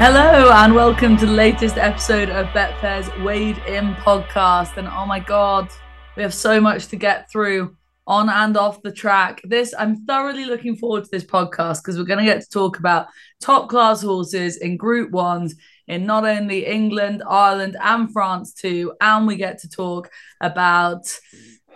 Hello and welcome to the latest episode of Betfair's Weighed In podcast. And oh my God, we have so much to get through on and off the track. This, I'm thoroughly looking forward to this podcast because we're going to get to talk about top class horses in Group Ones in not only England, Ireland, and France too. And we get to talk about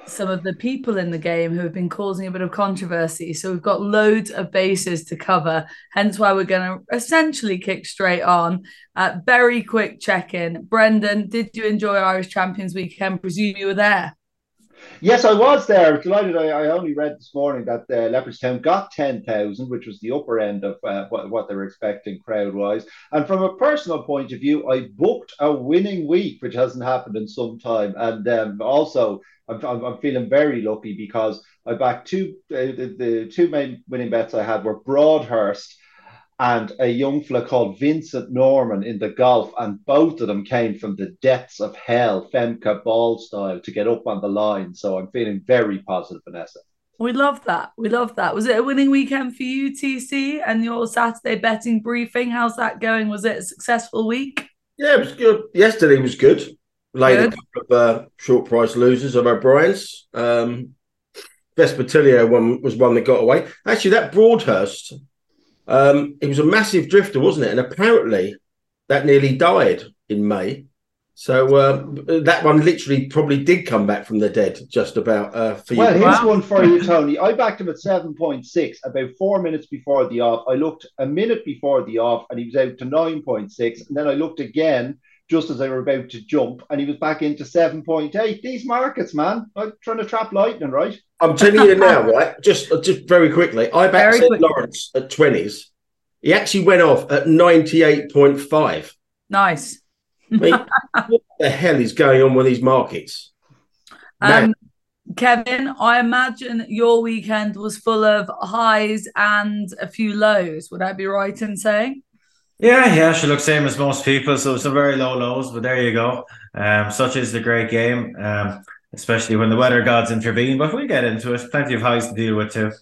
some of the people in the game who have been causing a bit of controversy. So we've got loads of bases to cover. Hence why we're going to essentially kick straight on. Uh, very quick check in. Brendan, did you enjoy Irish Champions Weekend? Presume you were there. Yes, I was there. Delighted. I, I only read this morning that uh, Leopardstown got 10,000, which was the upper end of uh, what, what they were expecting crowd wise. And from a personal point of view, I booked a winning week, which hasn't happened in some time. And um, also, I'm, I'm, I'm, feeling very lucky because I backed two, uh, the, the two main winning bets I had were Broadhurst and a young fella called Vincent Norrman in the golf, and both of them came from the depths of hell, Femke Bol style, to get up on the line. So I'm feeling very positive, Vanessa. We love that. We love that. Was it a winning weekend for you, TC, and your Saturday betting briefing? How's that going? Was it a successful week? Yeah, it was good. Yesterday was good. Laid good. a couple of uh, short price losers of O'Brien's. Um, Vespertilio one was one that got away. Actually, that Broadhurst um, it was a massive drifter, wasn't it? And apparently that nearly died in May. So uh, that one literally probably did come back from the dead, just about. Uh, for well, you. here's one for you, Tony. I backed him at seven point six about four minutes before the off. I looked a minute before the off, and he was out to nine point six. And then I looked again just as they were about to jump, and he was back into seven point eight. These markets, man, I'm trying to trap lightning, right? I'm telling you now, right? Just just very quickly. I backed St. Lawrence at 20s. He actually went off at 98.5. Nice. I mean, what the hell is going on with these markets? Um, Kevin, I imagine your weekend was full of highs and a few lows. Would I be right in saying? Yeah, yeah, she looks same as most people. So some very low lows, but there you go. Um, such is the great game. Um, especially when the weather gods intervene. But we get into it. Plenty of highs to deal with too.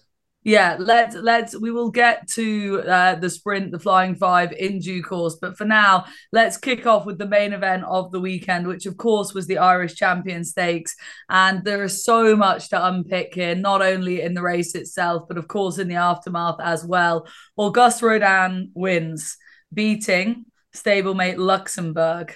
Yeah, let's let's we will get to uh, the sprint, the flying five in due course. But for now, let's kick off with the main event of the weekend, which of course was the Irish Champion Stakes. And there is so much to unpick here, not only in the race itself, but of course in the aftermath as well. Auguste Rodin wins, beating stablemate Luxembourg.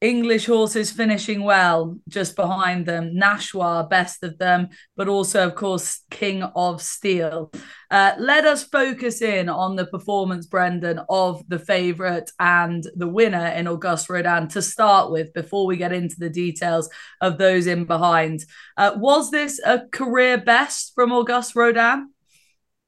English horses finishing well just behind them. Nashwa, best of them, but also, of course, King of Steel. Uh, let us focus in on the performance, Brendan, of the favourite and the winner in Auguste Rodin to start with before we get into the details of those in behind. Uh, was this a career best from Auguste Rodin?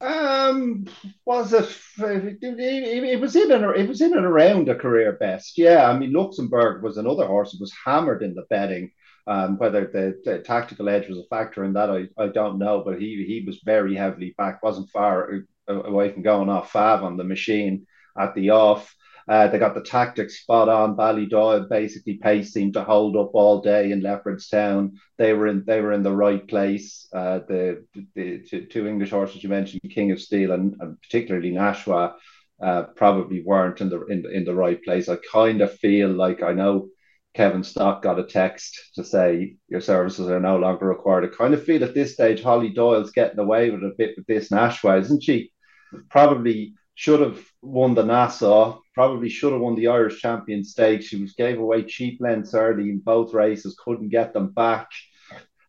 Um, was it? It was in and it was in and around a career best. Yeah, I mean Luxembourg was another horse who was hammered in the betting. Um, whether the, the, tactical edge was a factor in that, I, I don't know. But he he was very heavily back, wasn't far away from going off five on the machine at the off. Uh, they got the tactics spot on. Ballydoyle basically pace seemed to hold up all day in Leopardstown. They were in they were in the right place. Uh, the, the, the two English horses you mentioned, King of Steel and, and particularly Nashwa, uh, probably weren't in the in, in the right place. I kind of feel like I know Kevin Stott got a text to say your services are no longer required. I kind of feel at this stage Holly Doyle's getting away with a bit with this Nashwa, isn't she? Probably should have won the Nassau, probably should have won the Irish Champion Stakes. She was gave away cheap lengths early in both races, couldn't get them back.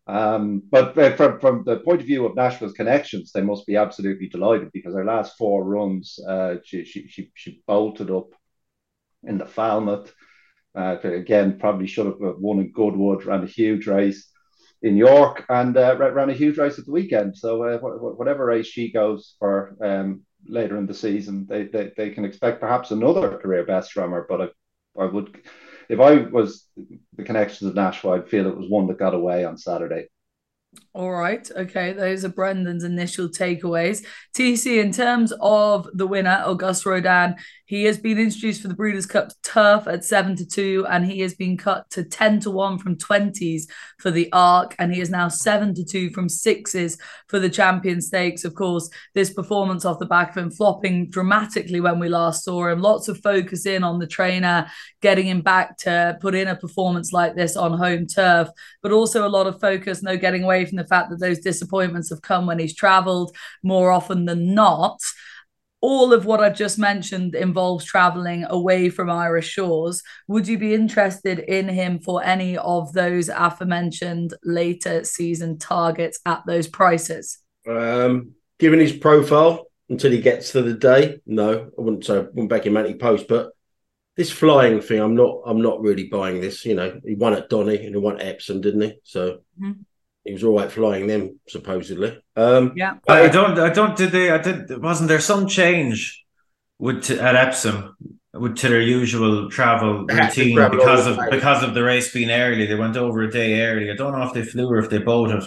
Um, but uh, from, from the point of view of Nashwa's connections, they must be absolutely delighted because her last four runs, uh, she, she, she, she bolted up in the Falmouth. Uh, again, probably should have won in Goodwood, ran a huge race in York, and uh, ran a huge race at the weekend. So uh, whatever race she goes for, um, later in the season, they, they, they can expect perhaps another career best from her. But I, I would, if I was the connections of Nashwa, I'd feel it was one that got away on Saturday. All right. Okay. Those are Brendan's initial takeaways. TC, in terms of the winner, Auguste Rodin, he has been introduced for the Breeders' Cup turf at 7 to 2, and he has been cut to 10 to 1 from 20s for the Arc, and he is now 7 to 2 from 6s for the Champion Stakes. Of course, this performance off the back of him flopping dramatically when we last saw him. Lots of focus in on the trainer, getting him back to put in a performance like this on home turf, but also a lot of focus, no getting away from the fact that those disappointments have come when he's travelled more often than not all of what I've just mentioned involves traveling away from Irish shores. Would you be interested in him for any of those aforementioned later season targets at those prices? Um, given his profile until he gets to the day, no, I wouldn't say I wouldn't back him anti post, but this flying thing, I'm not I'm not really buying this. You know, he won at Donny and he won at Epsom, didn't he? So mm-hmm he was all right flying them supposedly. Um, yeah, I don't, I don't. Did they? I did. Wasn't there some change with at Epsom with to their usual travel routine travel because of because of the race being early? They went over a day early. I don't know if they flew or if they boated.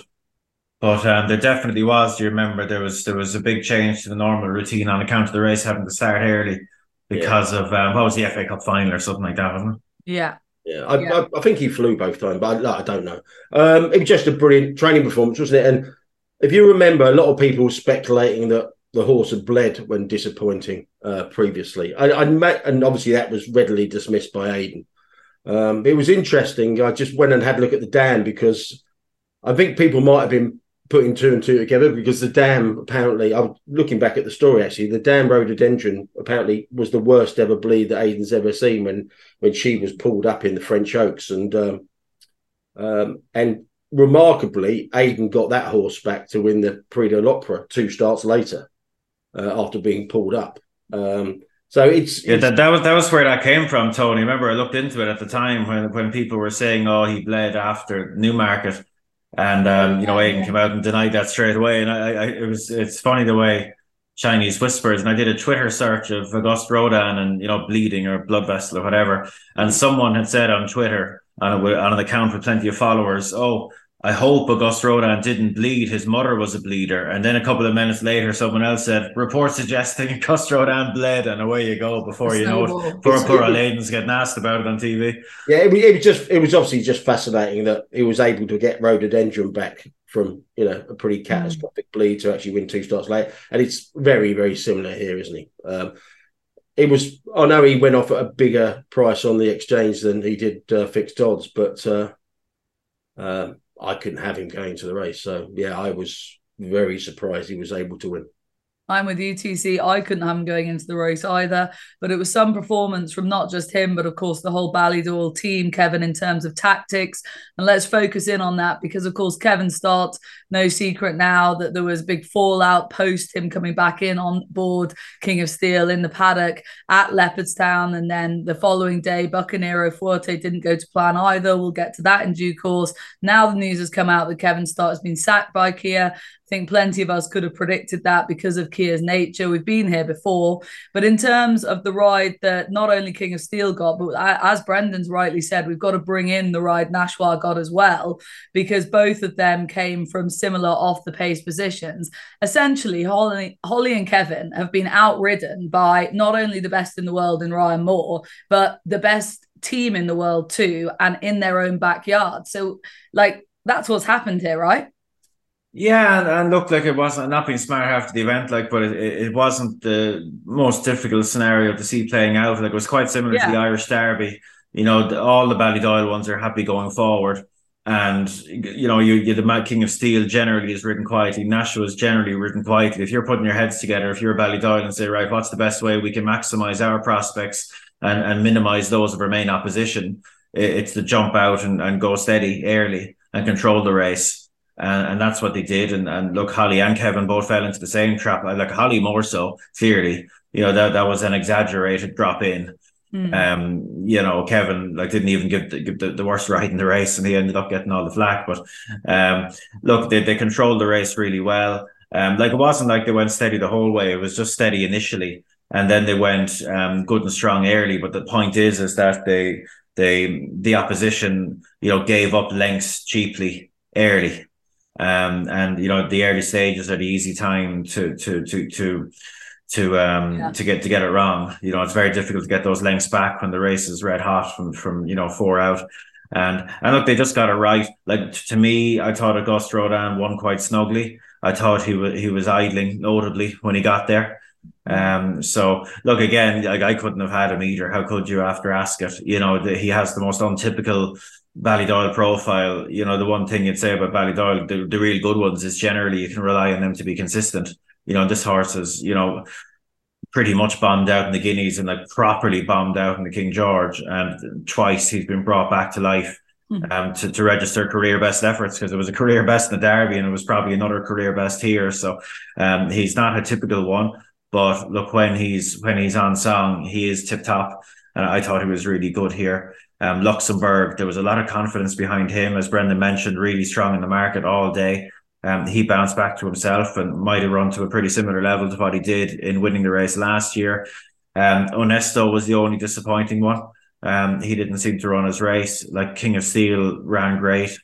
But um, there definitely was. Do you remember there was there was a big change to the normal routine on account of the race having to start early because yeah. of um, what was the FA Cup final or something like that, wasn't it? Yeah, yeah, I, yeah. I, I, think he flew both times, but I, I, don't know. Um, it was just a brilliant training performance, wasn't it? And if you remember, a lot of people speculating that the horse had bled when disappointing uh, previously. I, I met, and obviously that was readily dismissed by Aidan. Um, it was interesting. I just went and had a look at the dam because I think people might have been putting two and two together because the dam apparently I'm looking back at the story actually the dam rhododendron apparently was the worst ever bleed that Aidan's ever seen when when she was pulled up in the French Oaks. And um, um, and remarkably Aidan got that horse back to win the Prix de l'Opera two starts later uh, after being pulled up. Um, so it's, yeah, that, that was that was where that came from, Tony. Remember, I looked into it at the time when when people were saying, "Oh, he bled after Newmarket," And um, you know, Aidan came out and denied that straight away. And I, I, it was it's funny the way Chinese whispers. And I did a Twitter search of Auguste Rodin and you know bleeding or blood vessel or whatever. And someone had said on Twitter on, a, on an account with plenty of followers, "Oh, I hope August Rodin didn't bleed. His mother was a bleeder. And then a couple of minutes later, someone else said, report suggesting August Rodin bled. And away you go before you know it. Poor, poor Aidan's getting asked about it on TV. Yeah, it, it, was just, it was obviously just fascinating that he was able to get rhododendron back from, you know, a pretty mm. catastrophic mm. bleed to actually win two starts late. And it's very, very similar here, isn't he? Um, it was, I know he went off at a bigger price on the exchange than he did uh, fixed odds, but, uh, um, I couldn't have him going to the race. So yeah, I was very surprised he was able to win. I'm with UTC. I couldn't have him going into the race either, but it was some performance from not just him, but of course the whole Ballydoyle team, Kevin, in terms of tactics. And let's focus in on that because, of course, Kevin starts no secret now that there was big fallout post him coming back in on board King of Steel in the paddock at Leopardstown. And then the following day, Bucanero Fuerte didn't go to plan either. We'll get to that in due course. Now the news has come out that Kevin Stott has been sacked by Kia think plenty of us could have predicted that because of Kia's nature. We've been here before. But in terms of the ride that not only King of Steel got, but as Brendan's rightly said, we've got to bring in the ride Nashwa got as well, because both of them came from similar off the pace positions. Essentially, Holly, Holly and Kevin have been outridden by not only the best in the world in Ryan Moore, but the best team in the world too, and in their own backyard. So, like, that's what's happened here, right? Yeah, and, and look, like it wasn't not being smart after the event, like, but it, it wasn't the most difficult scenario to see playing out. Like it was quite similar yeah. to the Irish Derby. You know, the, all the Ballydoyle ones are happy going forward, and you know, you, you the Mad King of Steel generally is ridden quietly. Nashwa is generally ridden quietly. If you're putting your heads together, if you're Ballydoyle and say, right, what's the best way we can maximize our prospects and and minimize those of our main opposition, it's to jump out and, and go steady early and control the race and, and that's what they did. And, and look, Holly and Kevin both fell into the same trap. Like Holly more so, clearly, you know, that, that was an exaggerated drop in. Mm. Um, you know, Kevin like didn't even give the, give the, the worst ride in the race, and he ended up getting all the flack. But um, look, they they controlled the race really well. Um, like it wasn't like they went steady the whole way; it was just steady initially, and then they went um good and strong early. But the point is, is that they they the opposition, you know, gave up lengths cheaply early Um, and you know the early stages are the easy time to to to to to um yeah. to get to get it wrong. You know, it's very difficult to get those lengths back when the race is red hot from from you know four out. And and look, they just got it right. Like to me, I thought Auguste Rodin won quite snugly. I thought he was he was idling notably when he got there. Um, so look again, like I couldn't have had him either. How could you after Ascot? You know, the, he has the most untypical Ballydoyle profile. You know, the one thing you'd say about Ballydoyle, the, the real good ones is generally you can rely on them to be consistent. You know, this horse is, you know, pretty much bombed out in the Guineas and like properly bombed out in the King George. And twice he's been brought back to life hmm. um, to, to register career best efforts because it was a career best in the Derby and it was probably another career best here. So um, he's not a typical one. But look, when he's when he's on song, he is tip top. And I thought he was really good here. Um, Luxembourg, there was a lot of confidence behind him, as Brendan mentioned, really strong in the market all day. Um, he bounced back to himself and might have run to a pretty similar level to what he did in winning the race last year. Um, Onesto was the only disappointing one. Um, he didn't seem to run his race. Like King of Steel ran great.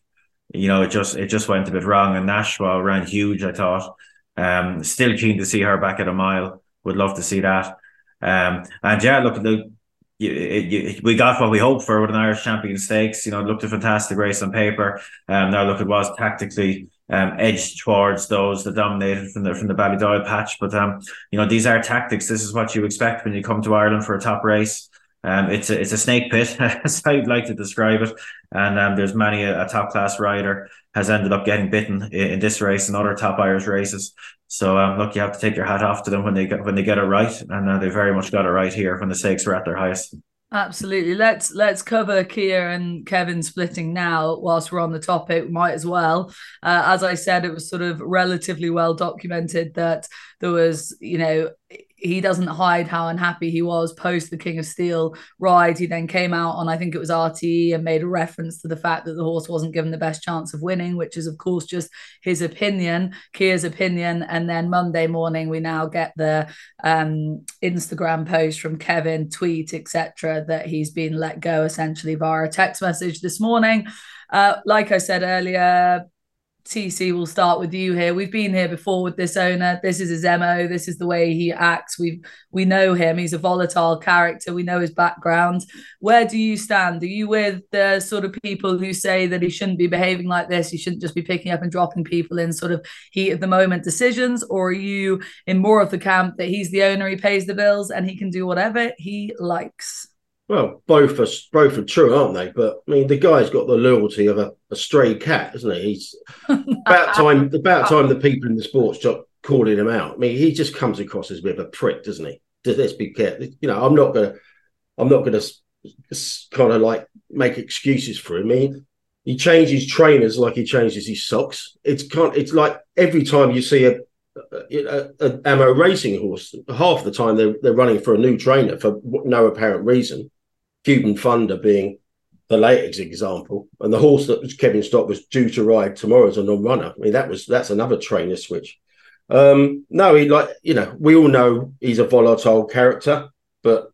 You know, it just it just went a bit wrong. And Nashwa ran huge, I thought. Um, still keen to see her back at a mile. Would love to see that. Um, and yeah, look, the you, you, we got what we hoped for with an Irish Champion Stakes. You know, it looked a fantastic race on paper. Um, now look, it was tactically um, edged towards those that dominated from the from the Ballydoyle patch. But um, you know, these are tactics. This is what you expect when you come to Ireland for a top race. Um, it's a it's a snake pit, as I'd like to describe it. And um, there's many a, a top class rider has ended up getting bitten in, in, this race and other top Irish races. So um, look, you have to take your hat off to them when they get when they get it right, and uh, they very much got it right here when the stakes were at their highest. Absolutely. Let's let's cover Kia and Kevin splitting now whilst we're on the topic. Might as well. Uh, as I said, it was sort of relatively well documented that there was, you know, he doesn't hide how unhappy he was post the King of Steel ride. He then came out on, I think it was RTE, and made a reference to the fact that the horse wasn't given the best chance of winning, which is, of course, just his opinion, Kia's opinion. And then Monday morning, we now get the um, Instagram post from Kevin, tweet, etc., that he's been let go essentially via a text message this morning. Uh, like I said earlier, TC, we'll start with you here. We've been here before with this owner. This is his MO. This is the way he acts. We we know him. He's a volatile character. We know his background. Where do you stand? Are you with the sort of people who say that he shouldn't be behaving like this? He shouldn't just be picking up and dropping people in sort of heat of the moment decisions? Or are you in more of the camp that he's the owner, he pays the bills, and he can do whatever he likes? Well, both are both are true, aren't they? But I mean, the guy's got the loyalty of a, a stray cat, isn't he? He's about time. About time the people in the sports stop calling him out. I mean, he just comes across as a bit of a prick, doesn't he? Let's be careful. You know, I'm not gonna, I'm not gonna kind of like make excuses for him. I mean, he changes trainers like he changes his socks. It's kind. It's like every time you see a a, a, Amo Racing horse. Half the time they're, they're running for a new trainer for no apparent reason. Cuban Thunder being the latest example, and the horse that Kevin Stott was due to ride tomorrow as a non-runner. I mean, that was that's another trainer switch. Um, no, he like you know we all know he's a volatile character, but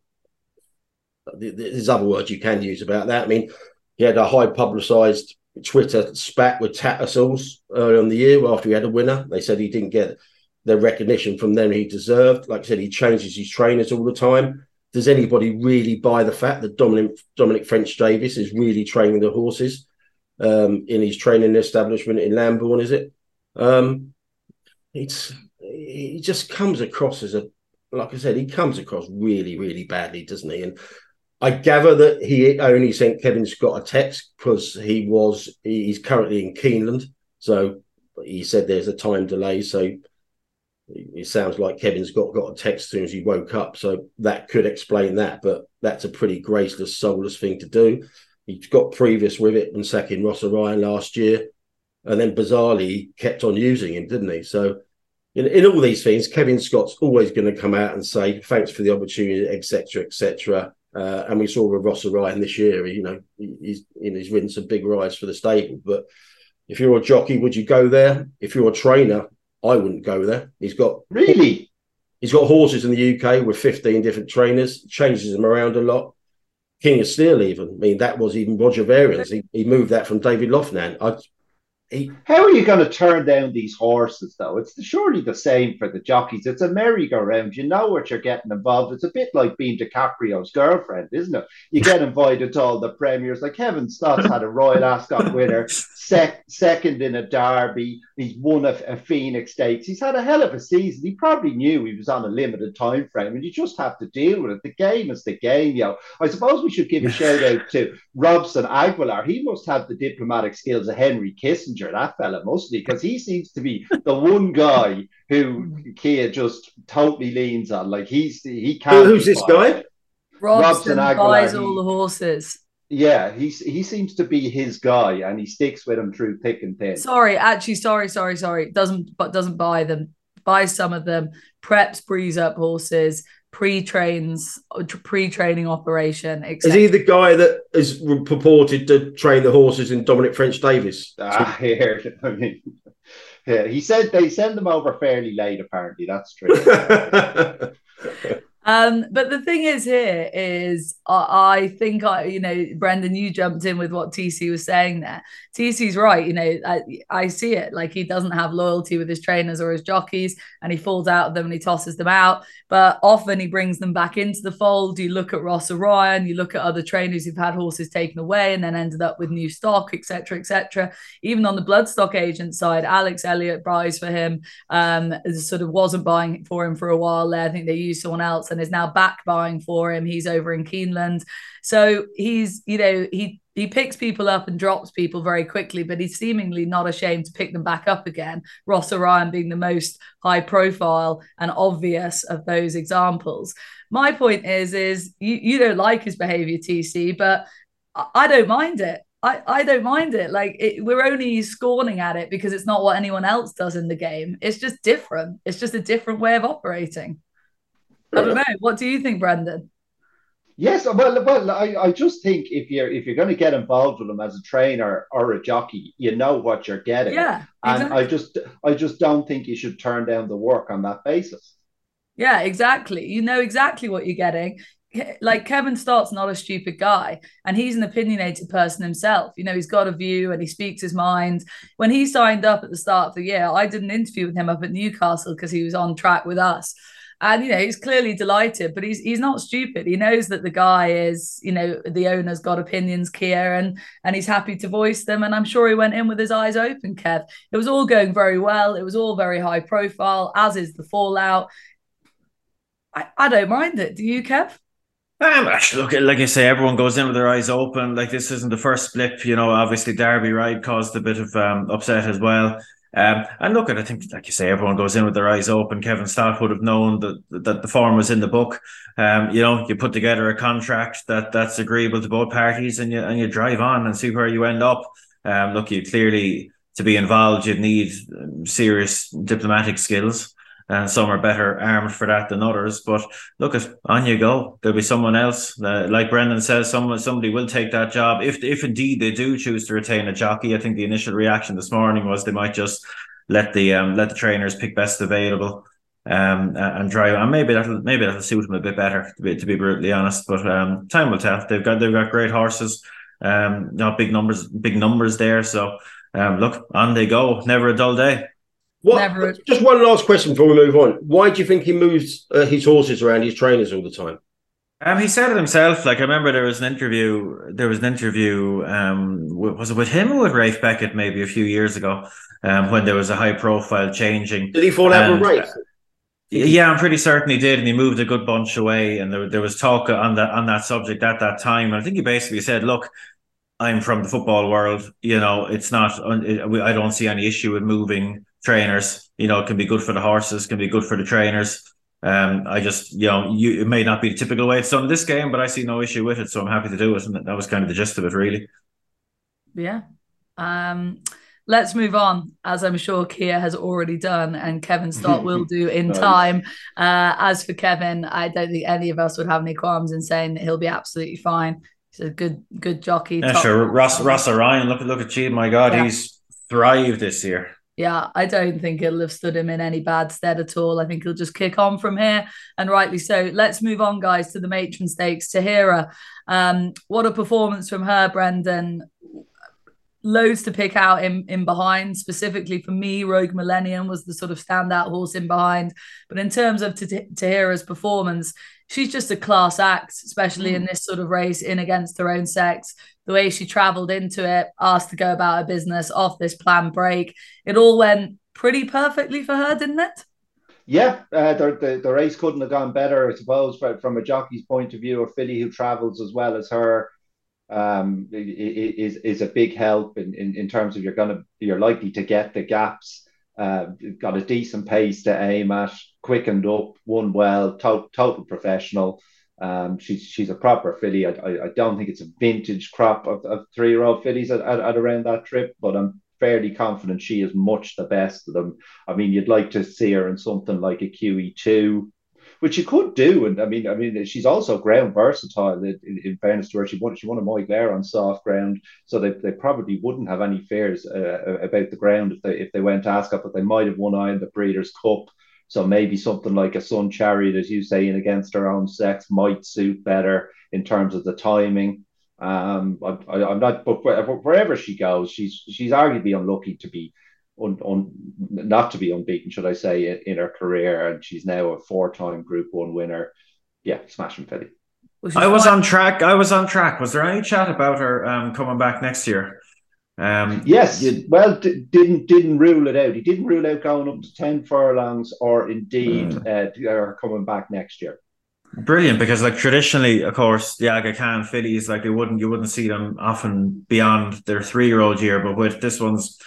there's other words you can use about that. I mean, he had a high publicised Twitter spat with Tattersalls early on the year after he had a winner. They said he didn't get the recognition from them he deserved. Like I said, he changes his trainers all the time does anybody really buy the fact that Dominic Dominic Ffrench Davis is really training the horses um, in his training establishment in Lambourn? Is it? Um, it's he just comes across as a like I said, he comes across really, really badly, doesn't he? And I gather that he only sent Kevin Stott a text because he was he's currently in Keeneland, so he said there's a time delay, so it sounds like Kevin's got got a text as soon as he woke up, so that could explain that. But that's a pretty graceless, soulless thing to do. He's got previous with it when sacking Rossa Ryan last year, and then bizarrely kept on using him, didn't he? So in, in all these things, Kevin Stott's always going to come out and say thanks for the opportunity, etc., etc. Uh, and we saw with Rossa Ryan this year, you know, he's you know, he's ridden some big rides for the stable. But if you're a jockey, would you go there? If you're a trainer, I wouldn't go there. He's got really. He's got horses in the UK with 15 different trainers, changes them around a lot. King of Steel, even. I mean, that was even Roger Varian's. He, he moved that from David Loughnane. I, he, how are you going to turn down these horses, though? It's surely the same for the jockeys. It's a merry-go-round. You know what you're getting involved. It's a bit like being DiCaprio's girlfriend, isn't it? You get invited to all the premiers. Like Kevin Stott's had a Royal Ascot winner, sec- second in a Derby. He's won a, a Phoenix Stakes. He's had a hell of a season. He probably knew he was on a limited time frame, and you just have to deal with it. The game is the game, yo. I suppose we should give a shout out to Robson Aguiar. He must have the diplomatic skills of Henry Kissinger that fella mostly, because he seems to be the one guy who Kia just totally leans on. Like he's he can't. Who's this guy? Robson, Robson buys all the horses. Yeah, he's he seems to be his guy, and he sticks with him through thick and thin. Sorry, actually, sorry, sorry, sorry. Doesn't but doesn't buy them. Buys some of them. Preps, breeze up horses pre-trains pre-training operation is he the guy that is purported to train the horses in dominic ffrench davis ah, here i mean yeah he said they send them over fairly late apparently that's true Um, but the thing is here is I, I, think I, you know, Brendan, you jumped in with what TC was saying there. TC's right, you know, I, I see it like he doesn't have loyalty with his trainers or his jockeys, and he falls out of them and he tosses them out. But often he brings them back into the fold. You look at Rossa Ryan, you look at other trainers who've had horses taken away and then ended up with new stock, etc., etc. Even on the bloodstock agent side, Alex Elliott buys for him. Um, sort of wasn't buying for him for a while there. I think they used someone else and is now back buying for him. He's over in Keeneland. So he's, you know, he he picks people up and drops people very quickly, but he's seemingly not ashamed to pick them back up again. Rossa Ryan being the most high profile and obvious of those examples. My point is, is you, you don't like his behavior, TC, but I don't mind it. I, I don't mind it. Like it, we're only scorning at it because it's not what anyone else does in the game. It's just different. It's just a different way of operating. I don't know. What do you think, Brendan? Yes, well, well, I, I just think if you're if you're going to get involved with them as a trainer or a jockey, you know what you're getting. Yeah, exactly. and I just I just don't think you should turn down the work on that basis. Yeah, exactly. You know exactly what you're getting. Like Kevin Stott's not a stupid guy, and he's an opinionated person himself. You know, he's got a view and he speaks his mind. When he signed up at the start of the year, I did an interview with him up at Newcastle because he was on track with us and you know he's clearly delighted but he's he's not stupid. He knows that the guy is you know the owner's got opinions Kia and and he's happy to voice them. And I'm sure he went in with his eyes open Kev. It was all going very well. It was all very high profile as is the fallout. I, I don't mind it. Do you Kev? Um, look, like I say, everyone goes in with their eyes open. Like this isn't the first blip, you know. Obviously, Derby Ride caused a bit of um, upset as well. Um, and look, at I think, like you say, everyone goes in with their eyes open. Kevin Stott would have known that that the form was in the book. Um, you know, you put together a contract that that's agreeable to both parties, and you and you drive on and see where you end up. Um, look, you clearly to be involved, you need um, serious diplomatic skills and some are better armed for that than others. But look, at on you go. There'll be someone else, uh, like Brendan says, someone somebody will take that job if if indeed they do choose to retain a jockey. I think the initial reaction this morning was they might just let the um, let the trainers pick best available. Um, and drive, and maybe that'll maybe that'll suit them a bit better to be to be brutally honest. But um, time will tell. They've got they've got great horses, um, not big numbers, big numbers there. So um, look, on they go. Never a dull day. What, Never. Just one last question before we move on. Why do you think he moves uh, his horses around his trainers all the time? Um, he said it himself. Like I remember, there was an interview. There was an interview. Um, was it with him or with Ralph Beckett? Maybe a few years ago, um, when there was a high profile changing. Did he fall out with Ralph? Yeah, I'm pretty certain he did, and he moved a good bunch away. And there, there was talk on that on that subject at that time. And I think he basically said, "Look, I'm from the football world. You know, it's not. I don't see any issue with moving trainers. You know, it can be good for the horses, can be good for the trainers. Um, I just, you know, you, it may not be the typical way it's done in this game, but I see no issue with it, so I'm happy to do it, and that was kind of the gist of it, really. Yeah. Um, let's move on, as I'm sure Kia has already done, and Kevin Stott will do in nice. time. Uh, as for Kevin, I don't think any of us would have any qualms in saying that he'll be absolutely fine. He's a good, good jockey. Yeah, sure. Ross, Rossa Ryan, look, at look at Cheat. My God, yeah. he's thrived this year yeah, I don't think it'll have stood him in any bad stead at all. I think he'll just kick on from here, and rightly so. Let's move on, guys, to the matron stakes. Tahiyra, um, what a performance from her, Brendan. loads to pick out in in behind. Specifically for me, Rogue Millennium was the sort of standout horse in behind. But in terms of Tahiyra's performance, she's just a class act, especially mm. in this sort of race in against her own sex. The way she travelled into it, asked to go about her business off this planned break, it all went pretty perfectly for her, didn't it? Yeah, uh, the, the, the race couldn't have gone better, I suppose, from a jockey's point of view. A filly who travels as well as her um, is is a big help in, in, in terms of you're gonna you're likely to get the gaps. Uh, got a decent pace to aim at, quickened up, won well, to- total professional. Um, she's she's a proper filly. I, I, I, don't think it's a vintage crop of, of three year old fillies at, at, at around that trip, but I'm fairly confident she is much the best of them. I mean, you'd like to see her in something like a QE2, which you could do. And I mean, I mean, she's also ground versatile. In, in fairness to her, she won she won a Moyglare on soft ground, so they, they probably wouldn't have any fears uh, about the ground if they if they went to Ascot, but they might have won eye in the Breeders' Cup. So maybe something like a Sun Chariot, as you say, in against her own sex might suit better in terms of the timing. Um, I, am not, but wherever she goes, she's she's arguably unlucky to be un, un, not to be unbeaten, should I say, in, in her career, and she's now a four-time Group One winner. Yeah, smashing filly. I was on track. I was on track. Was there any chat about her um, coming back next year? Um, yes. You, well, d- didn't didn't rule it out. He didn't rule out going up to ten furlongs, or indeed mm. uh, coming back next year. Brilliant, because like traditionally, of course, the Aga Khan fillies, like they wouldn't you wouldn't see them often beyond their three year old year, but with this one's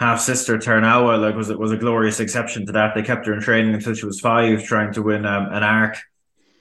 half sister Tarnawa, like was it was a glorious exception to that. They kept her in training until she was five, trying to win um, an arc.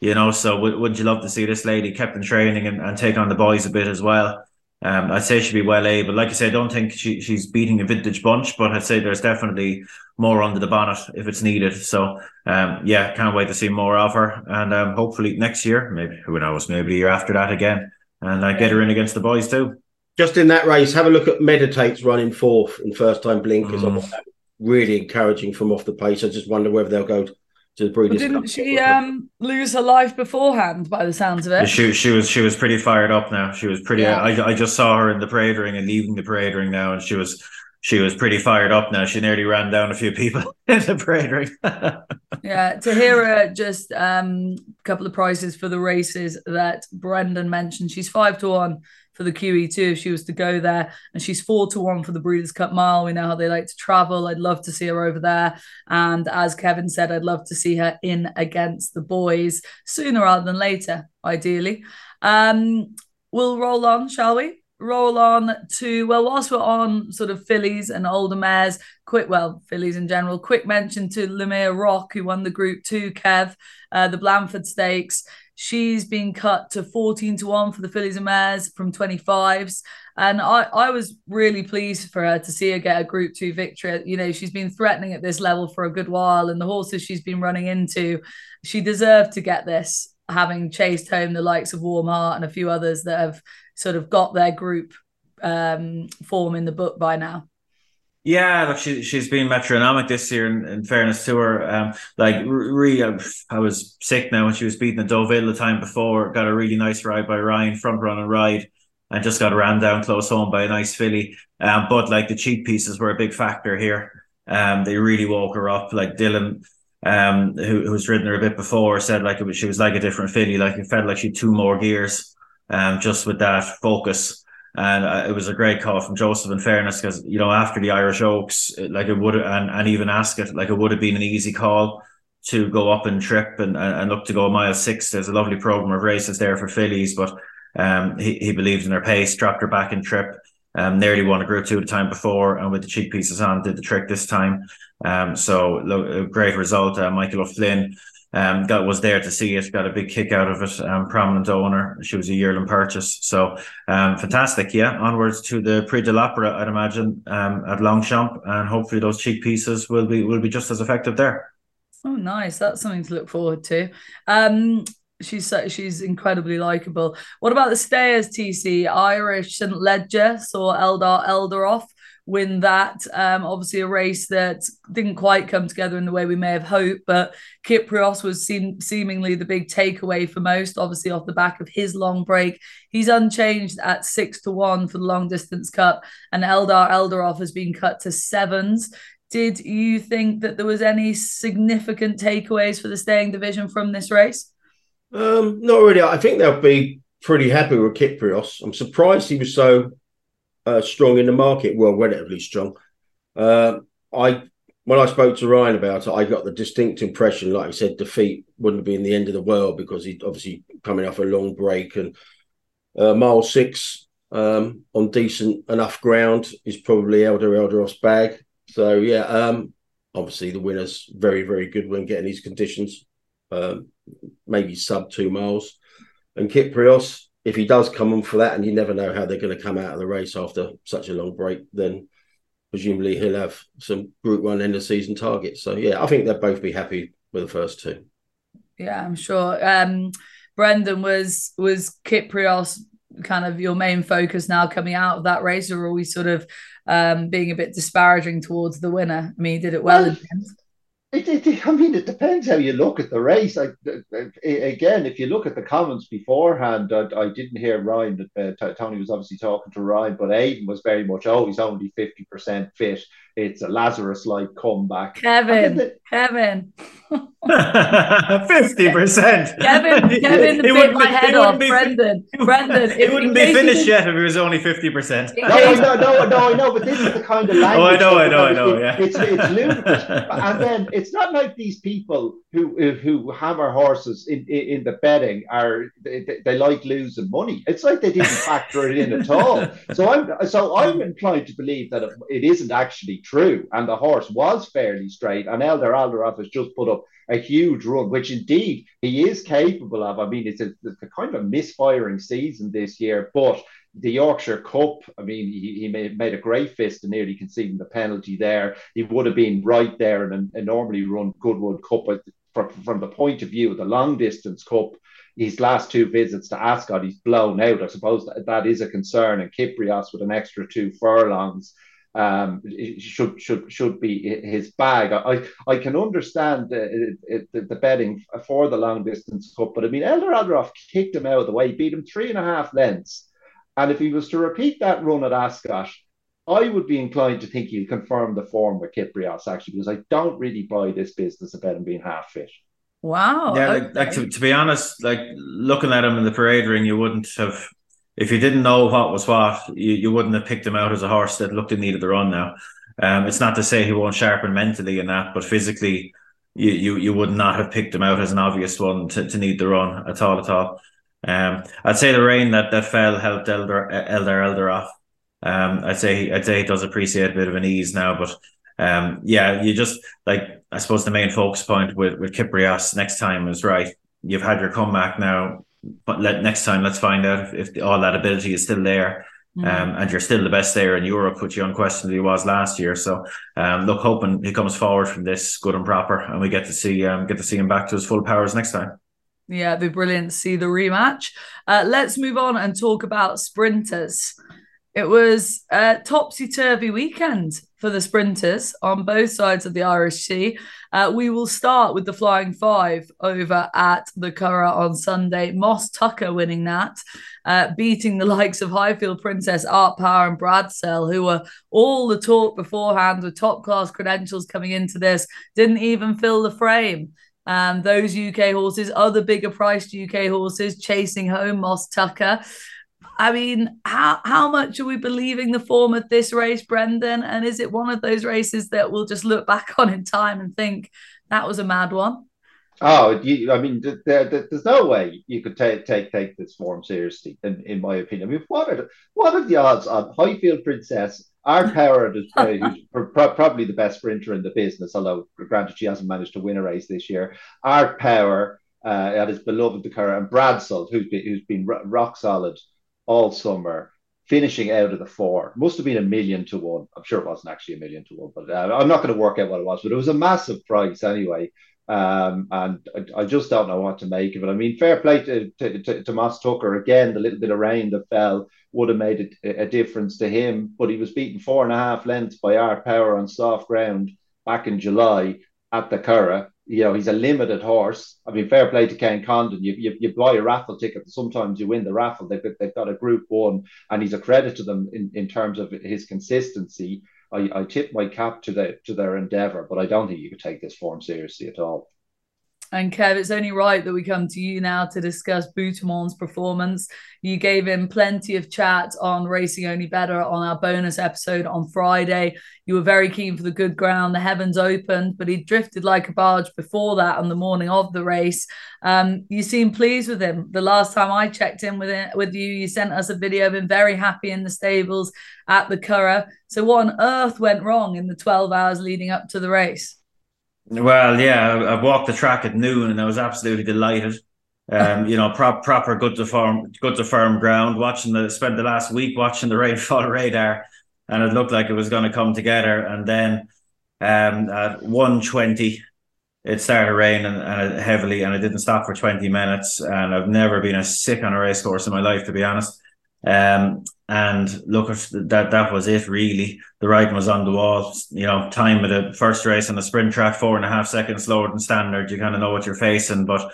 You know, so w- wouldn't you love to see this lady kept in training and, and take on the boys a bit as well? Um, I'd say she'd be well able. Like I say, I don't think she, she's beating a vintage bunch, but I'd say there's definitely more under the bonnet if it's needed. So, um, yeah, can't wait to see more of her. And um, hopefully next year, maybe, who knows, maybe the year after that again. And uh, get her in against the boys too. Just in that race, have a look at Meditates running fourth and first time blinkers. Mm. Really encouraging from off the pace. I just wonder whether they'll go to the Breeders' Didn't she um, lose her life beforehand, by the sounds of it? She she was she was pretty fired up now. She was pretty. Yeah. I I just saw her in the parade ring and leaving the parade ring now, and she was she was pretty fired up now. She nearly ran down a few people in the parade ring. yeah, to hear her just um, a couple of prices for the races that Brendan mentioned. She's five to one for the QE2 if she was to go there. And she's four to one for the Breeders' Cup Mile. We know how they like to travel. I'd love to see her over there. And as Kevin said, I'd love to see her in against the boys sooner rather than later, ideally. Um, we'll roll on, shall we? roll on to well whilst we're on sort of fillies and older mares quick well fillies in general quick mention to Lumiere Rock who won the group 2 kev uh, the blandford stakes She's been cut to 14 to 1 for the fillies and mares from 25s. And I, I was really pleased for her to see her get a Group 2 victory. You know, she's been threatening at this level for a good while, and the horses she's been running into, she deserved to get this, having chased home the likes of Warm Heart and a few others that have sort of got their group um, form in the book by now. Yeah, look, she she's been metronomic this year. In, in fairness to her, um, like really, I was sick now when she was beating the Deauville the time before. Got a really nice ride by Ryan, front run and ride, and just got ran down close home by a nice filly. Um, but like the cheek pieces were a big factor here. Um, they really woke her up. Like Dylan, um, who who's ridden her a bit before, said like it was, she was like a different filly. Like it felt like she had two more gears. Um, just with that focus. And uh, it was a great call from Joseph. In fairness, because you know after the Irish Oaks, like it would and and even Ascot, like it would have been an easy call to go up and trip and and look to go a mile six. There's a lovely program of races there for fillies, but um, he he believed in her pace, dropped her back in trip. Um, nearly won a Group Two the time before, and with the cheek pieces on, did the trick this time. Um, so a great result. Uh, Michael O'Flynn um, that was there to see it, got a big kick out of it. Um, prominent owner. She was a yearling purchase. So um, fantastic. Yeah. Onwards to the Prix de l'Opera, I'd imagine, um, at Longchamp. And hopefully those cheek pieces will be will be just as effective there. Oh, nice. That's something to look forward to. Um, she's so, she's incredibly likable. What about the stayers, TC? Irish St. Leger or Eldar Eldaroff win that. Um, obviously, a race that didn't quite come together in the way we may have hoped, but Kyprios was seem, seemingly the big takeaway for most, obviously, off the back of his long break. He's unchanged at six to one for the long distance cup, and Eldar Eldaroff has been cut to sevens. Did you think that there was any significant takeaways for the staying division from this race? Um, not really. I think they'll be pretty happy with Kyprios. I'm surprised he was so uh, strong in the market. Well, relatively strong. Uh, I when I spoke to Ryan about it, I got the distinct impression, like I said, defeat wouldn't be been the end of the world because he'd obviously coming off a long break and uh, mile six um, on decent enough ground is probably Eldar Eldaroff's bag. So yeah, um, obviously the winner's very very good when getting these conditions, um, maybe sub two miles, and Kyprios if he does come on for that, and you never know how they're going to come out of the race after such a long break, then presumably he'll have some Group One end of season targets. So yeah, I think they'll both be happy with the first two. Yeah, I'm sure. Um, Brendan was was Kyprios kind of your main focus now coming out of that race, or are we sort of um, being a bit disparaging towards the winner? I mean, he did it well. well it, it, I mean, it depends how you look at the race. I, again, if you look at the comments beforehand, I, I didn't hear Ryan. Uh, Tony was obviously talking to Ryan, but Aidan was very much, oh, he's only 50% fit. It's a Lazarus like comeback. Kevin, the, Kevin. Fifty percent. Kevin, Kevin bit my head off. Be, Brendan, Brendan. It wouldn't be finished yet if it was only fifty percent. No, no, no, no, I know, but this is the kind of language. Oh, I know, I know, I know. Yeah, it's it's ludicrous, and then it's not like these people who who hammer horses in in the betting are they, they like losing money. It's like they didn't factor it in at all. So I'm so I'm inclined to believe that it isn't actually true, and the horse was fairly straight, and Eldar Eldaroff has just put up a huge run, which indeed he is capable of. I mean, it's a, it's a kind of misfiring season this year, but the Yorkshire Cup, I mean, he, he made, a great fist and nearly conceding the penalty there. He would have been right there in a, normally run Goodwood Cup. But from, from the point of view of the long distance cup, his last two visits to Ascot, he's blown out. I suppose that, that is a concern. And Kyprios with an extra two furlongs um, should should should be his bag. I I can understand the, the, the betting for the long distance cup, but I mean Eldar Eldaroff kicked him out of the way, beat him three and a half lengths, and if he was to repeat that run at Ascot, I would be inclined to think he'll confirm the form with Kyprios actually, because I don't really buy this business about him being half fit. Wow. Yeah, okay. like, like to, to be honest, like looking at him in the parade ring, you wouldn't have if you didn't know what was what, you, you wouldn't have picked him out as a horse that looked in need of the run now. Um, it's not to say he won't sharpen mentally in that, but physically, you, you you would not have picked him out as an obvious one to, to need the run at all at all. Um, I'd say the rain that, that fell helped Eldar Eldar Eldar Eldaroff. Um, I'd say I'd say he does appreciate a bit of an ease now, but um, yeah, you just like I suppose the main focus point with with Kyprios next time is right. You've had your comeback now but let next time let's find out if, if all that ability is still there. Mm. Um, and you're still the best there in Europe, which you unquestionably was last year. So, um, look, hoping he comes forward from this good and proper, and we get to see um, get to see him back to his full powers next time. Yeah, it'd be brilliant to see the rematch. Uh, let's move on and talk about sprinters. It was a topsy turvy weekend for the sprinters on both sides of the Irish Sea. Uh, we will start with the Flying Five over at the Curragh on Sunday. Moss Tucker winning that, uh, beating the likes of Highfield Princess, Art Power, and Bradsell, who were all the talk beforehand with top class credentials coming into this, didn't even fill the frame. Um, those UK horses, other bigger priced UK horses, chasing home Moss Tucker. I mean, how how much are we believing the form of this race, Brendan? And is it one of those races that we'll just look back on in time and think that was a mad one? Oh, you, I mean, there, there, there's no way you could take take take this form seriously, in, in my opinion. I mean, what are the, what are the odds on Highfield Princess? Art Power, who's probably the best sprinter in the business, although granted she hasn't managed to win a race this year. Art Power, uh, that is beloved the car, and Bradsell, who's been who's been rock solid all summer, finishing out of the four. Must have been a million to one. I'm sure it wasn't actually a million to one, but uh, I'm not going to work out what it was, but it was a massive price anyway. Um, and I, I, just don't know what to make of it. I mean, fair play to, to, to, to Moss Tucker. Again, the little bit of rain that fell would have made a, a difference to him, but he was beaten four and a half lengths by Art Power on soft ground back in July at the Curragh. You know, he's a limited horse. I mean, fair play to Ken Condon. You, you, you buy a raffle ticket, sometimes you win the raffle. They've, they've got a group one, and he's a credit to them in, in terms of his consistency. I, I tip my cap to the to their endeavour, but I don't think you could take this form seriously at all. And Kev, it's only right that we come to you now to discuss Boutemont's performance. You gave him plenty of chat on Racing Only Bettor on our bonus episode on Friday. You were very keen for the good ground. The heavens opened, but he drifted like a barge before that on the morning of the race. Um, you seemed pleased with him. The last time I checked in with it, with you, you sent us a video of him very happy in the stables at the Curragh. So what on earth went wrong in the 12 hours leading up to the race? Well, yeah, I, walked the track at noon and I was absolutely delighted. Um, you know, prop, proper good to firm, good to firm ground. Watching the spent the last week watching the rainfall radar, and it looked like it was going to come together. And then um, at one twenty, it started raining and heavily, and it didn't stop for twenty minutes. And I've never been as sick on a race course in my life, to be honest. Um, and look, that that was it really. The writing was on the wall. You know, time of the first race on the sprint track, four and a half seconds slower than standard. You kind of know what you're facing, but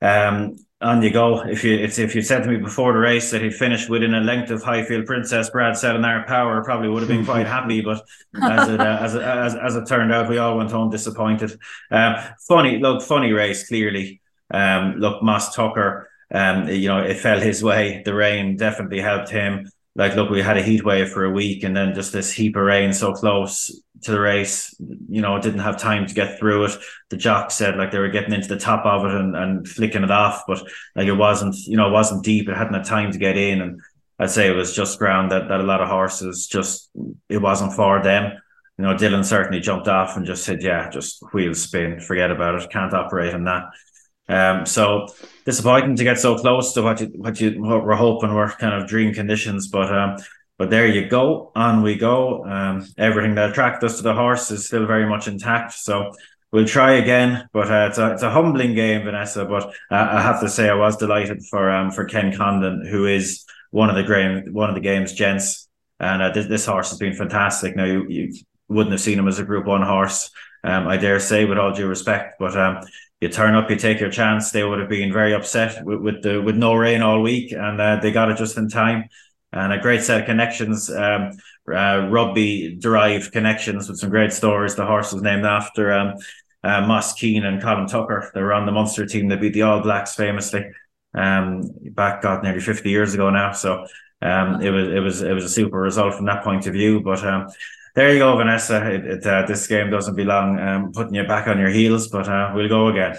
um, on you go. If you it's if you said to me before the race that he'd finished within a length of Highfield Princess, Brad Selinare Power probably would have been quite happy. But as it uh, as, it, as as it turned out, we all went home disappointed. Um, funny, look, funny race clearly. Um, look, Moss Tucker. Um, you know, it fell his way. The rain definitely helped him like look we had a heat wave for a week and then just this heap of rain so close to the race you know didn't have time to get through it. The jock said like they were getting into the top of it and, and flicking it off but like it wasn't you know it wasn't deep. It hadn't had time to get in. And I'd say it was just ground that, that a lot of horses just it wasn't for them. You know Dylan certainly jumped off and just said yeah just wheel spin forget about it can't operate on that um, so disappointing to get so close to what you what you what we're hoping were kind of dream conditions, but um, but there you go, on we go. Um, everything that attracted us to the horse is still very much intact. So we'll try again, but uh, it's a it's a humbling game, Vanessa. But uh, I have to say, I was delighted for um for Ken Condon, who is one of the game one of the game's gents, and uh, this, this horse has been fantastic. Now you, you wouldn't have seen him as a Group One horse, um, I dare say, with all due respect, but um, you turn up, you take your chance. They would have been very upset with, with the with no rain all week, and uh, they got it just in time. And a great set of connections, um, uh, rugby derived connections with some great stories. The horse was named after um, uh, Moss Keane and Colin Tucker. They were on the Munster team that beat the All Blacks famously um, back, got nearly fifty years ago now. So um, it was it was it was a super result from that point of view. But um, there you go, Vanessa. It, it, uh, this game doesn't belong um, putting you back on your heels, but uh, we'll go again.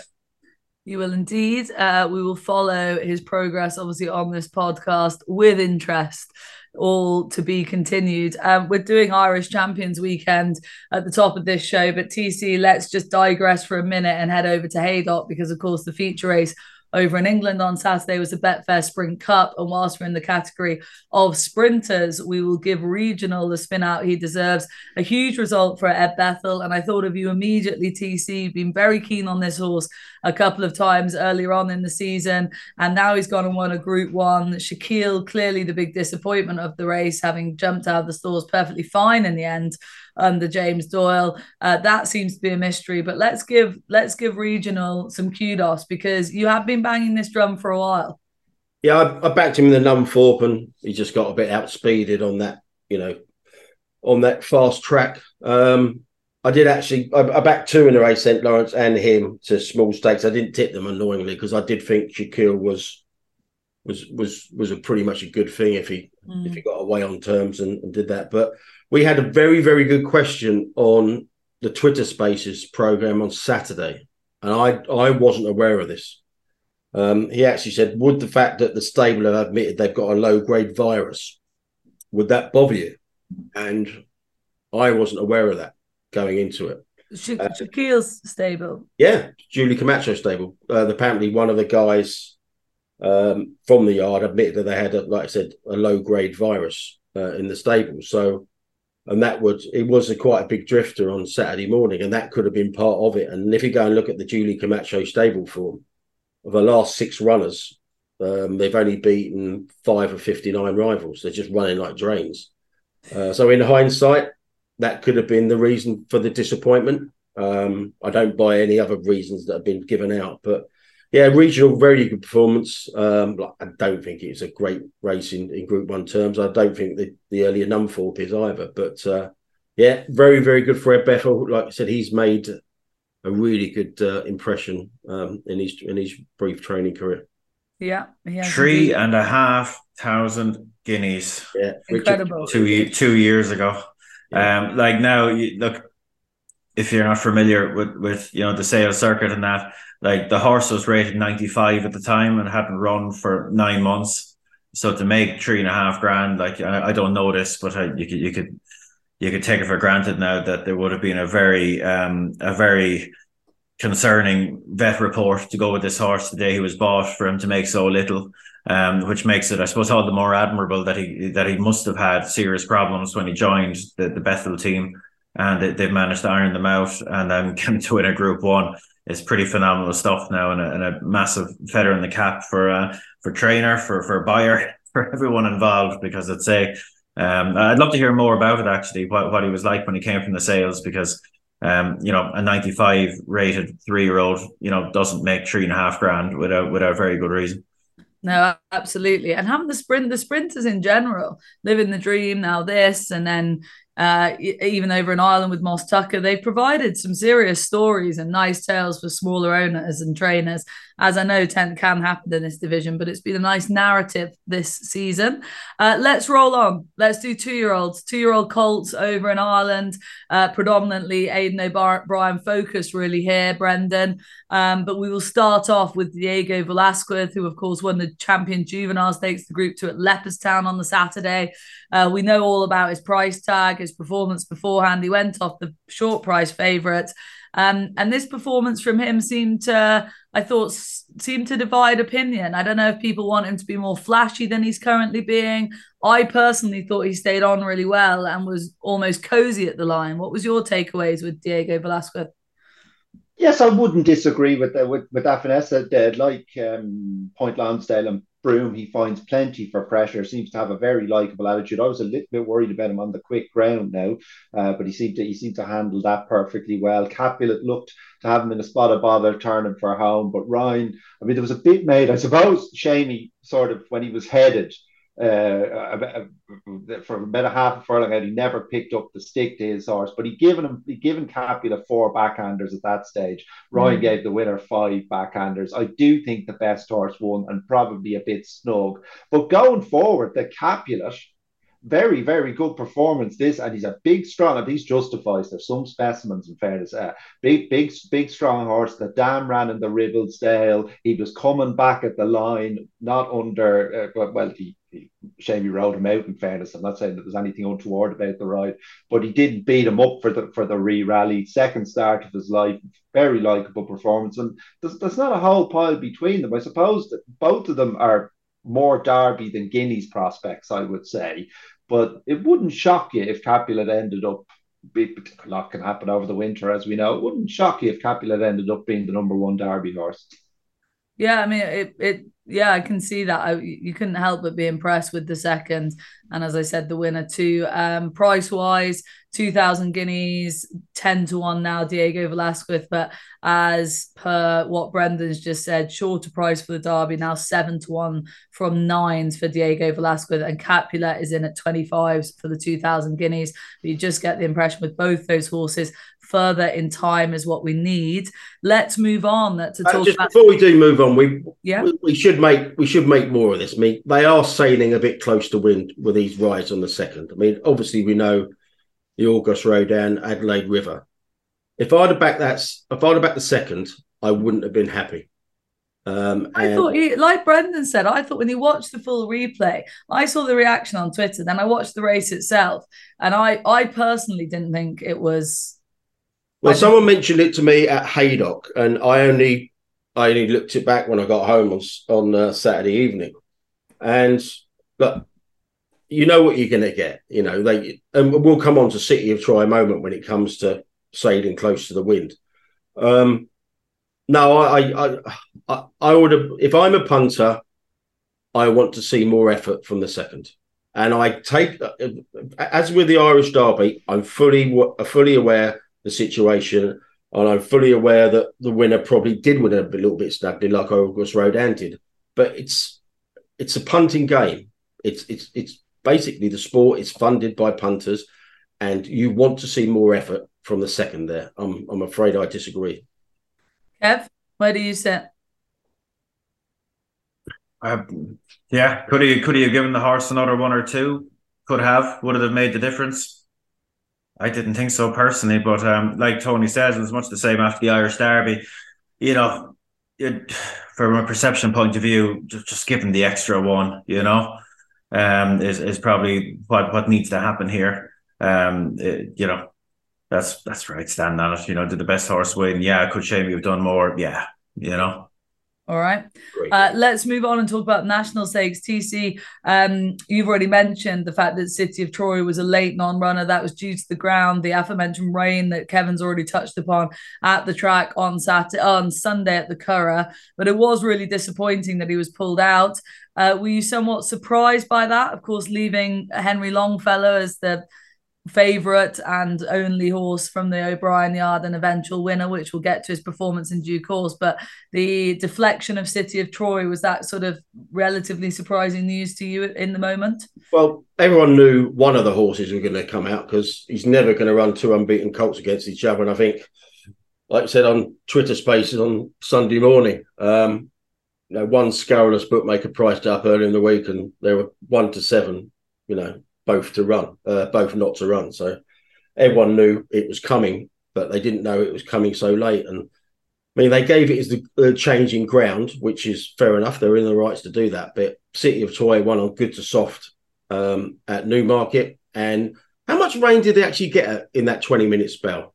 You will indeed. Uh, we will follow his progress, obviously, on this podcast with interest. All to be continued. Um, we're doing Irish Champions Weekend at the top of this show, but TC, let's just digress for a minute and head over to Haydock because, of course, the feature race over in England on Saturday was the Betfair Sprint Cup. And whilst we're in the category of sprinters, we will give Regional the spin out he deserves. A huge result for Ed Bethell. And I thought of you immediately, TC. You've been very keen on this horse a couple of times earlier on in the season. And now he's gone and won a Group One. Shaquille, clearly the big disappointment of the race, having jumped out of the stalls perfectly fine in the end under James Doyle. Uh, that seems to be a mystery. But let's give let's give regional some kudos because you have been banging this drum for a while. Yeah, I, I backed him in the Nunthorpe, and he just got a bit outspeeded on that, you know, on that fast track. Um, I did actually. I, I backed two in the race, St Lawrence and him to small stakes. I didn't tip them annoyingly because I did think Shaquille was was was was a pretty much a good thing if he mm. if he got away on terms and, and did that. But we had a very, very good question on the Twitter Spaces program on Saturday, and I I wasn't aware of this. Um, he actually said, "Would the fact that the stable have admitted they've got a low grade virus would that bother you?" And I wasn't aware of that going into it. Sha- uh, Shaquille's stable. Yeah, Julie Camacho stable. Uh, apparently, one of the guys um, from the yard admitted that they had, a, like I said, a low grade virus uh, in the stable. So and that would it was a quite a big drifter on Saturday morning, and that could have been part of it. And if you go and look at the Julie Camacho stable form of the last six runners, um, they've only beaten five of fifty nine rivals. They're just running like drains. Uh, so in hindsight, that could have been the reason for the disappointment. Um, I don't buy any other reasons that have been given out, but yeah, regional very good performance. Um, I don't think it's a great race in, in Group One terms. I don't think the, the earlier Nunthorpe is either. But uh, yeah, very very good for Ed Bethell. Like I said, he's made a really good uh, impression um, in his in his brief training career. Yeah, three indeed. and a half thousand guineas. Yeah, incredible. Two two years ago. Yeah. Um, like now, you, look, if you're not familiar with with you know the sales circuit and that like the horse was rated 95 at the time and hadn't run for nine months. So to make three and a half grand, like I, I don't know this, but I, you could you could you could take it for granted now that there would have been a very um a very concerning vet report to go with this horse the day he was bought for him to make so little. Um, which makes it, I suppose, all the more admirable that he that he must have had serious problems when he joined the, the Bethell team, and they, they've managed to iron them out and then come to win a Group One is pretty phenomenal stuff now, and a, and a massive feather in the cap for uh, for trainer, for for buyer, for everyone involved. Because it's a, um, I'd love to hear more about it actually, what what he was like when he came from the sales, because. Um, you know, a 95 rated three year old, you know, doesn't make three and a half grand without without very good reason. No, absolutely. And having the sprint, the sprinters in general, living the dream now, this, and then uh, even over in Ireland with Moss Tucker, they've provided some serious stories and nice tales for smaller owners and trainers as I know can happen in this division, but it's been a nice narrative this season. Uh, let's roll on. Let's do two year olds, two year old Colts over in Ireland, uh, predominantly Aidan O'Brien focused really here, Brendan. Um, but we will start off with Diego Velazquez, who, of course, won the champion juvenile stakes, the group two at Leopardstown on the Saturday. Uh, we know all about his price tag, his performance beforehand. He went off the short price favourite. Um, and this performance from him seemed to, I thought, seemed to divide opinion. I don't know if people want him to be more flashy than he's currently being. I personally thought he stayed on really well and was almost cozy at the line. What was your takeaways with Diego Velazquez? Yes, I wouldn't disagree with the, with, with that did. Like um, Point Lonsdale and Broome, he finds plenty for pressure, seems to have a very likable attitude. I was a little bit worried about him on the quick ground now, uh, but he seemed to he seemed to handle that perfectly well. Capulet looked to have him in a spot of bother turning for home, but Ryan, I mean, there was a bit made, I suppose, Seamie sort of when he was headed uh, for about a half a furlong out, he never picked up the stick to his horse, but he given him he given Capulet four backhanders at that stage. Ryan mm. gave the winner five backhanders. I do think the best horse won and probably a bit snug. But going forward, the Capulet, very, very good performance. This and he's a big, strong. And these justifies. There's some specimens in fairness. Uh, big, big, big, strong horse. The dam ran in the Ribblesdale. He was coming back at the line, not under. Uh, well, he Seamie rode him out. In fairness, I'm not saying that there's anything untoward about the ride, but he did beat him up for the for the re rally. Second start of his life, very likable performance, and there's, there's not a whole pile between them. I suppose that both of them are more Derby than Guineas prospects, I would say. But it wouldn't shock you if Capulet ended up. A lot can happen over the winter, as we know. It wouldn't shock you if Capulet ended up being the number one Derby horse. Yeah, I mean, it it yeah, I can see that. I, you couldn't help but be impressed with the second, and as I said, the winner too. Um, price wise, two thousand guineas, ten to one now, Diego Velazquez. But as per what Brendan's just said, shorter price for the Derby now seven to one from nines for Diego Velazquez, and Capulet is in at twenty fives for the two thousand guineas. But you just get the impression with both those horses further in time is what we need. Let's move on. To uh, talk uh, just about- before we do move on, we yeah we, we, should make we should make more of this. I mean, they are sailing a bit close to wind with these rides on the second. I mean, obviously we know the Auguste Rodin and Adelaide River. If I'd have backed that, if I'd have backed the second, I wouldn't have been happy. Um, I thought, he, like Brendan said, I thought when he watched the full replay, I saw the reaction on Twitter. Then I watched the race itself, and I, I personally didn't think it was well, someone mentioned it to me at Haydock, and I only I only looked it back when I got home on on uh, Saturday evening, and but you know what you're going to get. You know they, and we'll come on to City of Troy moment when it comes to sailing close to the wind. Um, no, I, I, I, I would have. If I'm a punter, I want to see more effort from the second. And I take, as with the Irish Derby, I'm fully fully aware the situation, and I'm fully aware that the winner probably did win a little bit snugly, like Auguste Rodin did. But it's it's a punting game. It's it's it's basically the sport is funded by punters, and you want to see more effort from the second there. I'm I'm afraid I disagree. Kev, where do you sit? Uh, yeah, could he could he have given the horse another one or two? Could have. Would it have made the difference? I didn't think so personally, but um, like Tony says, it was much the same after the Irish Derby. You know, it, from a perception point of view, just, just giving the extra one, you know, um, is is probably what what needs to happen here. Um, it, you know, that's that's right. Stand on it. You know, did the best horse win? Yeah. Could shame have done more? Yeah. You know. All right. Uh, let's move on and talk about national stakes. TC, um, you've already mentioned the fact that City of Troy was a late non-runner. That was due to the ground, the aforementioned rain that Kevin's already touched upon at the track on Saturday, on Sunday at the Curragh. But it was really disappointing that he was pulled out. Uh, were you somewhat surprised by that? Of course, leaving Henry Longfellow as the favourite and only horse from the O'Brien Yard and eventual winner, which we'll get to his performance in due course. But the deflection of City of Troy was that sort of relatively surprising news to you in the moment? Well, everyone knew one of the horses was going to come out because he's never going to run two unbeaten colts against each other. And I think, like I said on Twitter Spaces on Sunday morning, um, you know, one scurrilous bookmaker priced up early in the week, and they were one to seven. You know, both to run, uh, both not to run. So everyone knew it was coming, but they didn't know it was coming so late. And I mean, they gave it as the uh, changing ground, which is fair enough. They're in the rights to do that. But City of Troy won on good to soft um, at Newmarket. And how much rain did they actually get in that 20 minute spell?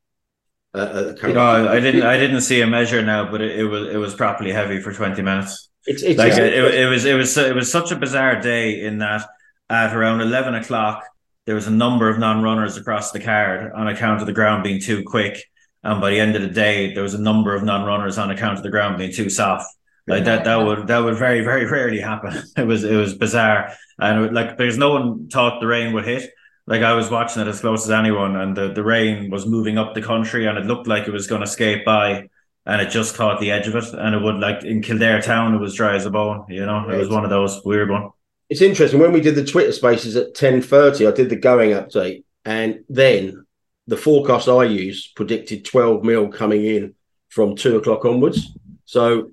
Uh, no, I didn't. I didn't see a measure now, but it, it was it was properly heavy for twenty minutes. It's, it's like it, it, it was it was it was such a bizarre day in that at around 11 o'clock, there was a number of non-runners across the card on account of the ground being too quick. And by the end of the day, there was a number of non-runners on account of the ground being too soft. Like that, that would that would very very rarely happen. It was it was bizarre, and it, like because no one thought the rain would hit. Like I was watching it as close as anyone, and the, the rain was moving up the country, and it looked like it was going to skate by, and it just caught the edge of it, and it would like in Kildare town, it was dry as a bone. You know, it was one of those weird one it's interesting when we did the Twitter Spaces at ten thirty. I did the going update, and then the forecast I used predicted twelve mil coming in from two o'clock onwards. So,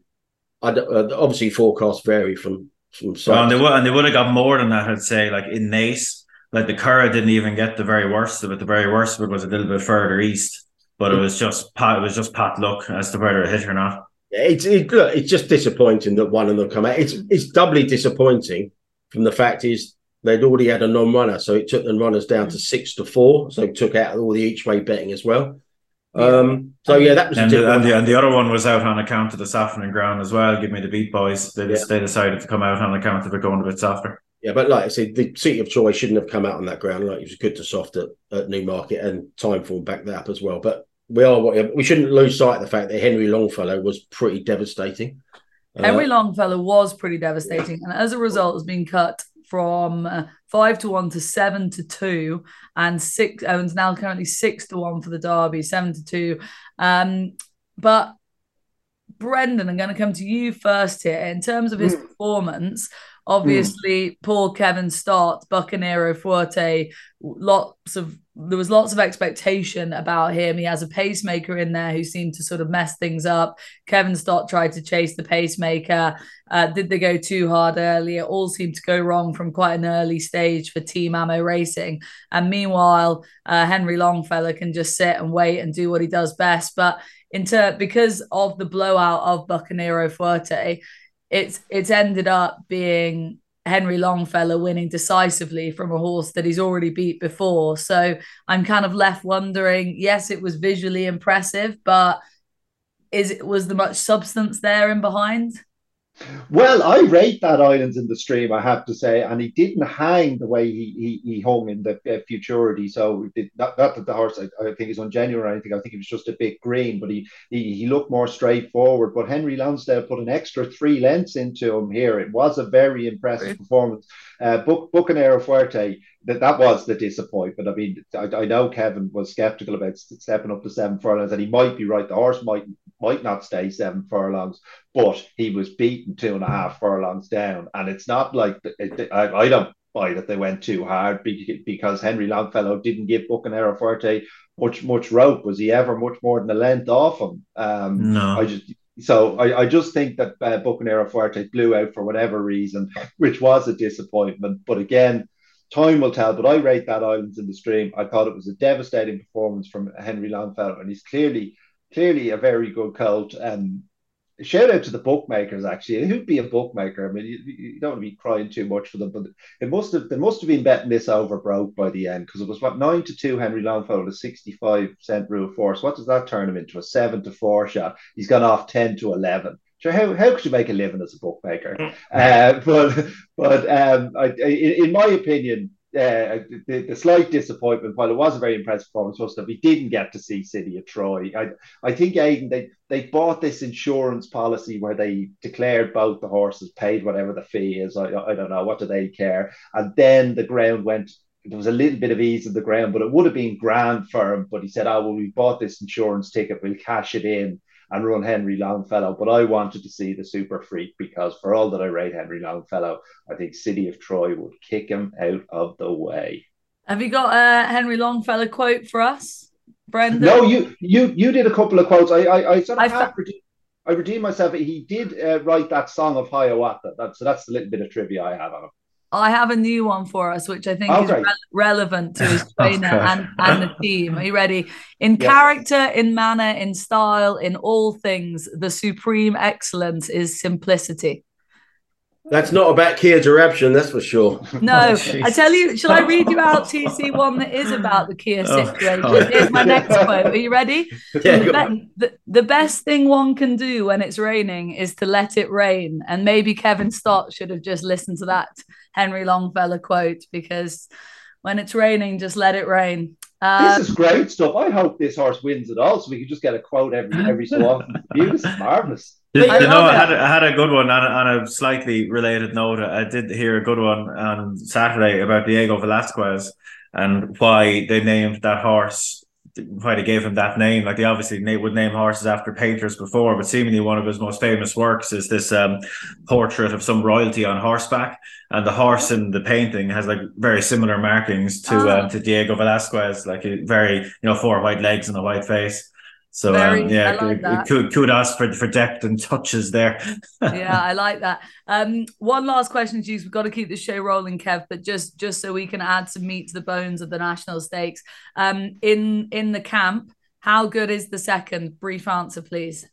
I uh, obviously forecasts vary from from. Well, and they would and they would have got more than that. I'd say, like in Naas. like the Curragh didn't even get the very worst of it. The very worst of it was a little bit further east, but it was just pat. It was just pat luck as to whether it hit or not. It's it, look, it's just disappointing that one of them come out. It's it's doubly disappointing from the fact is they'd already had a non-runner, so it took the runners down to six to four. So it took out all the each way betting as well. Um, so yeah, that was and, the, and, the, and the other one was out on account of the softening ground as well. Give me the beat boys. They yeah. they decided to come out on account of it going a bit softer. Yeah, but like I said, the City of Troy shouldn't have come out on that ground. Like it was good to soft at, at Newmarket and time Timeform back that up as well. But we are we shouldn't lose sight of the fact that Henry Longfellow was pretty devastating. Henry uh, Longfellow was pretty devastating, and as a result, has been cut from uh, five to one to seven to two, and six. And now currently six to one for the Derby, seven to two. Um, but Brendan, I'm going to come to you first here in terms of his mm. performance. Obviously, mm. Paul Kevin Stott, Bucanero Fuerte, lots of there was lots of expectation about him. He has a pacemaker in there who seemed to sort of mess things up. Kevin Stott tried to chase the pacemaker. Uh, did they go too hard early? It all seemed to go wrong from quite an early stage for Team Amo Racing. And meanwhile, uh, Henry Longfellow can just sit and wait and do what he does best. But into because of the blowout of Bucanero Fuerte, it's it's ended up being Henry Longfellow winning decisively from a horse that he's already beat before. So I'm kind of left wondering. Yes, it was visually impressive, but is it was there much substance there in behind? Well, I rate that Islands in the Stream, I have to say, and he didn't hang the way he he, he hung in the uh, Futurity. So did, not, not that the horse, I, I, think, is ungenuine or anything. I think he was just a bit green, but he, he he looked more straightforward. But Henry Lonsdale put an extra three lengths into him here. It was a very impressive right. performance. Uh, Buc- Bucanero Fuerte that that was the disappointment. I mean, I, I know Kevin was skeptical about stepping up to seven furlongs, and he might be right. The horse might might not stay seven furlongs, but he was beaten two and a half furlongs down, and it's not like it, I, I don't buy that they went too hard because Henry Longfellow didn't give Bucanero Fuerte much much rope. Was he ever much more than a length off him? Um, no, I just so I, I just think that uh, Bucanero Fuerte blew out for whatever reason, which was a disappointment. But again, time will tell. But I rate that Islands in the Stream. I thought it was a devastating performance from Henry Longfellow, and he's clearly clearly a very good colt. And shout out to the bookmakers actually. Who'd be a bookmaker? I mean, you, you, don't want to be crying too much for them, but it must have they must have been betting this over broke by the end because it was what nine to two Henry Longfellow to sixty five cent rule force. What does that turn him into? A seven to four shot. He's gone off ten to eleven. Sure, how, how could you make a living as a bookmaker? Mm. Uh, but but um, I, in, in my opinion, uh, the, the, slight disappointment, while it was a very impressive performance, was that we didn't get to see City of Troy. I, I think Aidan they they bought this insurance policy where they declared both the horses, paid whatever the fee is. I, I don't know what do they care, and then the ground went. There was a little bit of ease in the ground, but it would have been grand for him. But he said, "Oh well, we bought this insurance ticket. We'll cash it in." And run Henry Longfellow. But I wanted to see the super freak because for all that I rate Henry Longfellow, I think City of Troy would kick him out of the way. Have you got a Henry Longfellow quote for us, Brendan? No, you you you did a couple of quotes. I I, I sort of I, fa- redeemed, I redeemed myself. He did uh, write that song of Hiawatha. That, so that's a little bit of trivia I have on him. I have a new one for us, which I think oh, is re- relevant to his oh, trainer okay. and, and the team. Are you ready? In yes. character, in manner, in style, in all things, the supreme excellence is simplicity. That's not about Kia Joorabchian, that's for sure. No, oh, I tell you, shall I read you out TC one that is about the Kia oh, situation? Oh, Here's my next quote. Are you ready? Yeah, the, be- the, the, best thing one can do when it's raining is to let it rain. And maybe Kevin Stott should have just listened to that Henry Longfellow quote because when it's raining, just let it rain. Um, this is great stuff. I hope this horse wins it all, so we can just get a quote every every so often. This is marvelous. I, I had, I had a good one on, on a slightly related note. I did hear a good one on Saturday about Diego Velazquez and why they named that horse why they gave him that name. Like they obviously would name horses after painters before, but seemingly one of his most famous works is this um, portrait of some royalty on horseback, and the horse in the painting has like very similar markings to oh. uh, to Diego Velazquez, like very you know four white legs and a white face. So Very, um, yeah, like kudos for for depth and touches there. yeah, I like that. Um, one last question, Juice. We've got to keep the show rolling, Kev, but just just so we can add some meat to the bones of the national stakes. Um, in in the camp, how good is the second? Brief answer, please.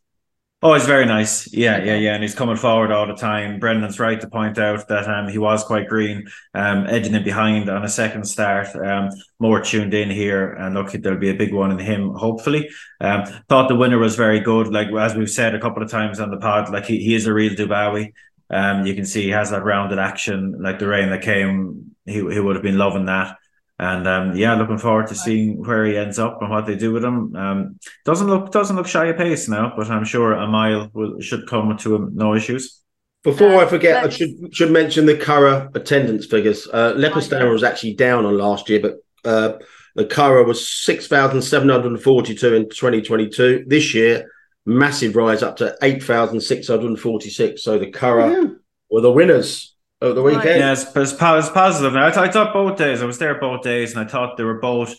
Oh, he's very nice. Yeah, yeah, yeah. And he's coming forward all the time. Brendan's right to point out that um, he was quite green, um, edging it behind on a second start. Um, more tuned in here. And look, there'll be a big one in him, hopefully. Um, thought the winner was very good. Like, as we've said a couple of times on the pod, like he, he is a real Dubawi. Um, you can see he has that rounded action, like the rain that came. He, he would have been loving that. And um, yeah, looking forward to seeing where he ends up and what they do with him. Um, doesn't look doesn't look shy of pace now, but I'm sure a mile will, should come to him no issues. Before I forget, I should should mention the Curragh attendance figures. Uh, Leopardstown was actually down on last year, but uh, the Curragh was six thousand seven hundred and forty-two in twenty twenty-two. This year, massive rise up to eight thousand six hundred and forty-six. So the Curragh were the winners of the weekend. Yes, but it's, it's positive. I, I thought both days. I was there both days, and I thought they were both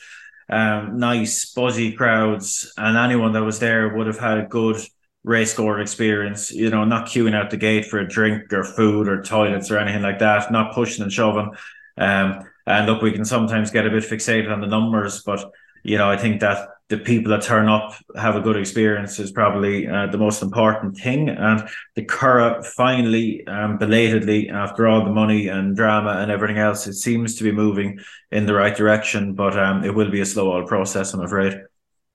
um, nice, buzzy crowds, and anyone that was there would have had a good race score experience. You know, not queuing out the gate for a drink or food or toilets or anything like that. Not pushing and shoving. Um, and look, we can sometimes get a bit fixated on the numbers, but you know, I think that the people that turn up have a good experience is probably uh, the most important thing. And the Curragh finally, um, belatedly, after all the money and drama and everything else, it seems to be moving in the right direction. But um, it will be a slow old process, I'm afraid.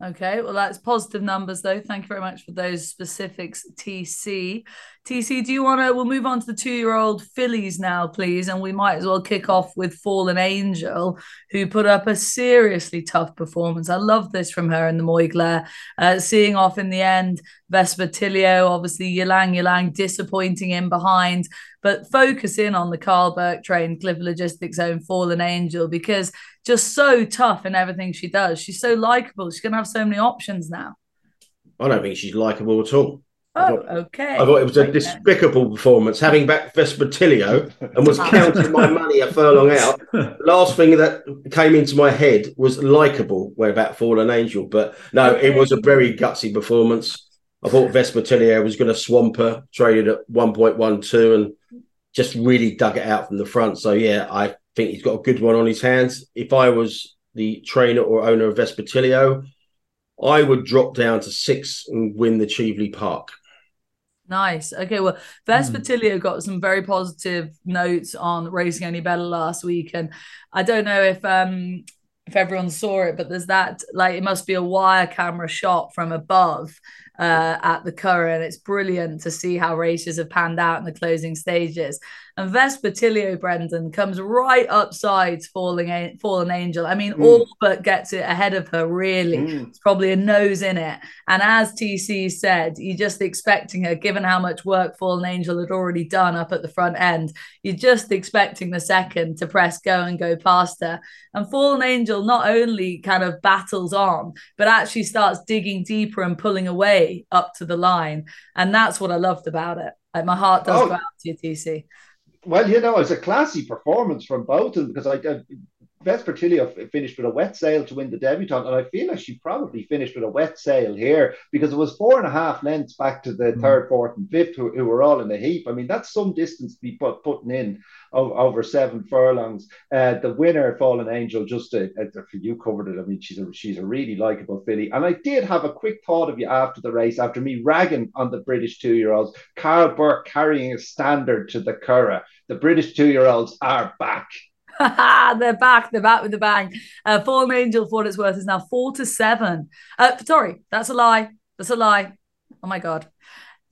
Okay, well, that's positive numbers, though. Thank you very much for those specifics, TC. TC, do you want to? We'll move on to the two year old fillies now, please. And we might as well kick off with Fallen Angel, who put up a seriously tough performance. I love this from her in the Moyglare. Uh, seeing off in the end, Vespertilio, obviously, Ylang Ylang disappointing in behind but focus in on the Karl Burke train Clipper Logistics own Fallen Angel because just so tough in everything she does. She's so likable. She's going to have so many options now. I don't think she's likable at all. Oh, I thought, okay. I thought it was a despicable performance. Having back Vespertilio and was ah. counting my money a furlong out. Last thing that came into my head was likable, where about Fallen Angel. But no, okay. it was a very gutsy performance. I thought Vespertilio was going to swamp her, traded at 1.12 and just really dug it out from the front. So, yeah, I think he's got a good one on his hands. If I was the trainer or owner of Vespertilio, I would drop down to six and win the Cheveley Park. Nice. Okay. Well, Vespertilio mm. got some very positive notes on Racing Only Bettor last week, and I don't know if um if everyone saw it, but there's that like it must be a wire camera shot from above uh, at the Curragh. It's brilliant to see how races have panned out in the closing stages. And Vespertilio Brendan comes right upside falling fallen angel. I mean, mm. all but gets it ahead of her, really. Mm. It's probably a nose in it. And as TC said, you're just expecting her, given how much work Fallen Angel had already done up at the front end, you're just expecting the second to press go and go past her. And Fallen Angel not only kind of battles on, but actually starts digging deeper and pulling away up to the line. And that's what I loved about it. Like my heart does oh. go out to you, TC. Well, you know, it was a classy performance from both of them because I, I Vespertilio finished with a wet sail to win the debutante, and I feel like she probably finished with a wet sail here because it was four and a half lengths back to the mm. third, fourth, and fifth who, who, were all in a heap. I mean, that's some distance to be put, putting in over, seven furlongs. Uh, the winner, Fallen Angel, just uh, uh you covered it. I mean, she's a she's a really likable filly, and I did have a quick thought of you after the race, after me ragging on the British two year olds. Karl Burke carrying a standard to the Curragh. The British two year olds are back. they're back. They're back with the bang. Uh, Fallen Angel, for what it's worth, is now four to seven. Uh, sorry, that's a lie. That's a lie. Oh my god.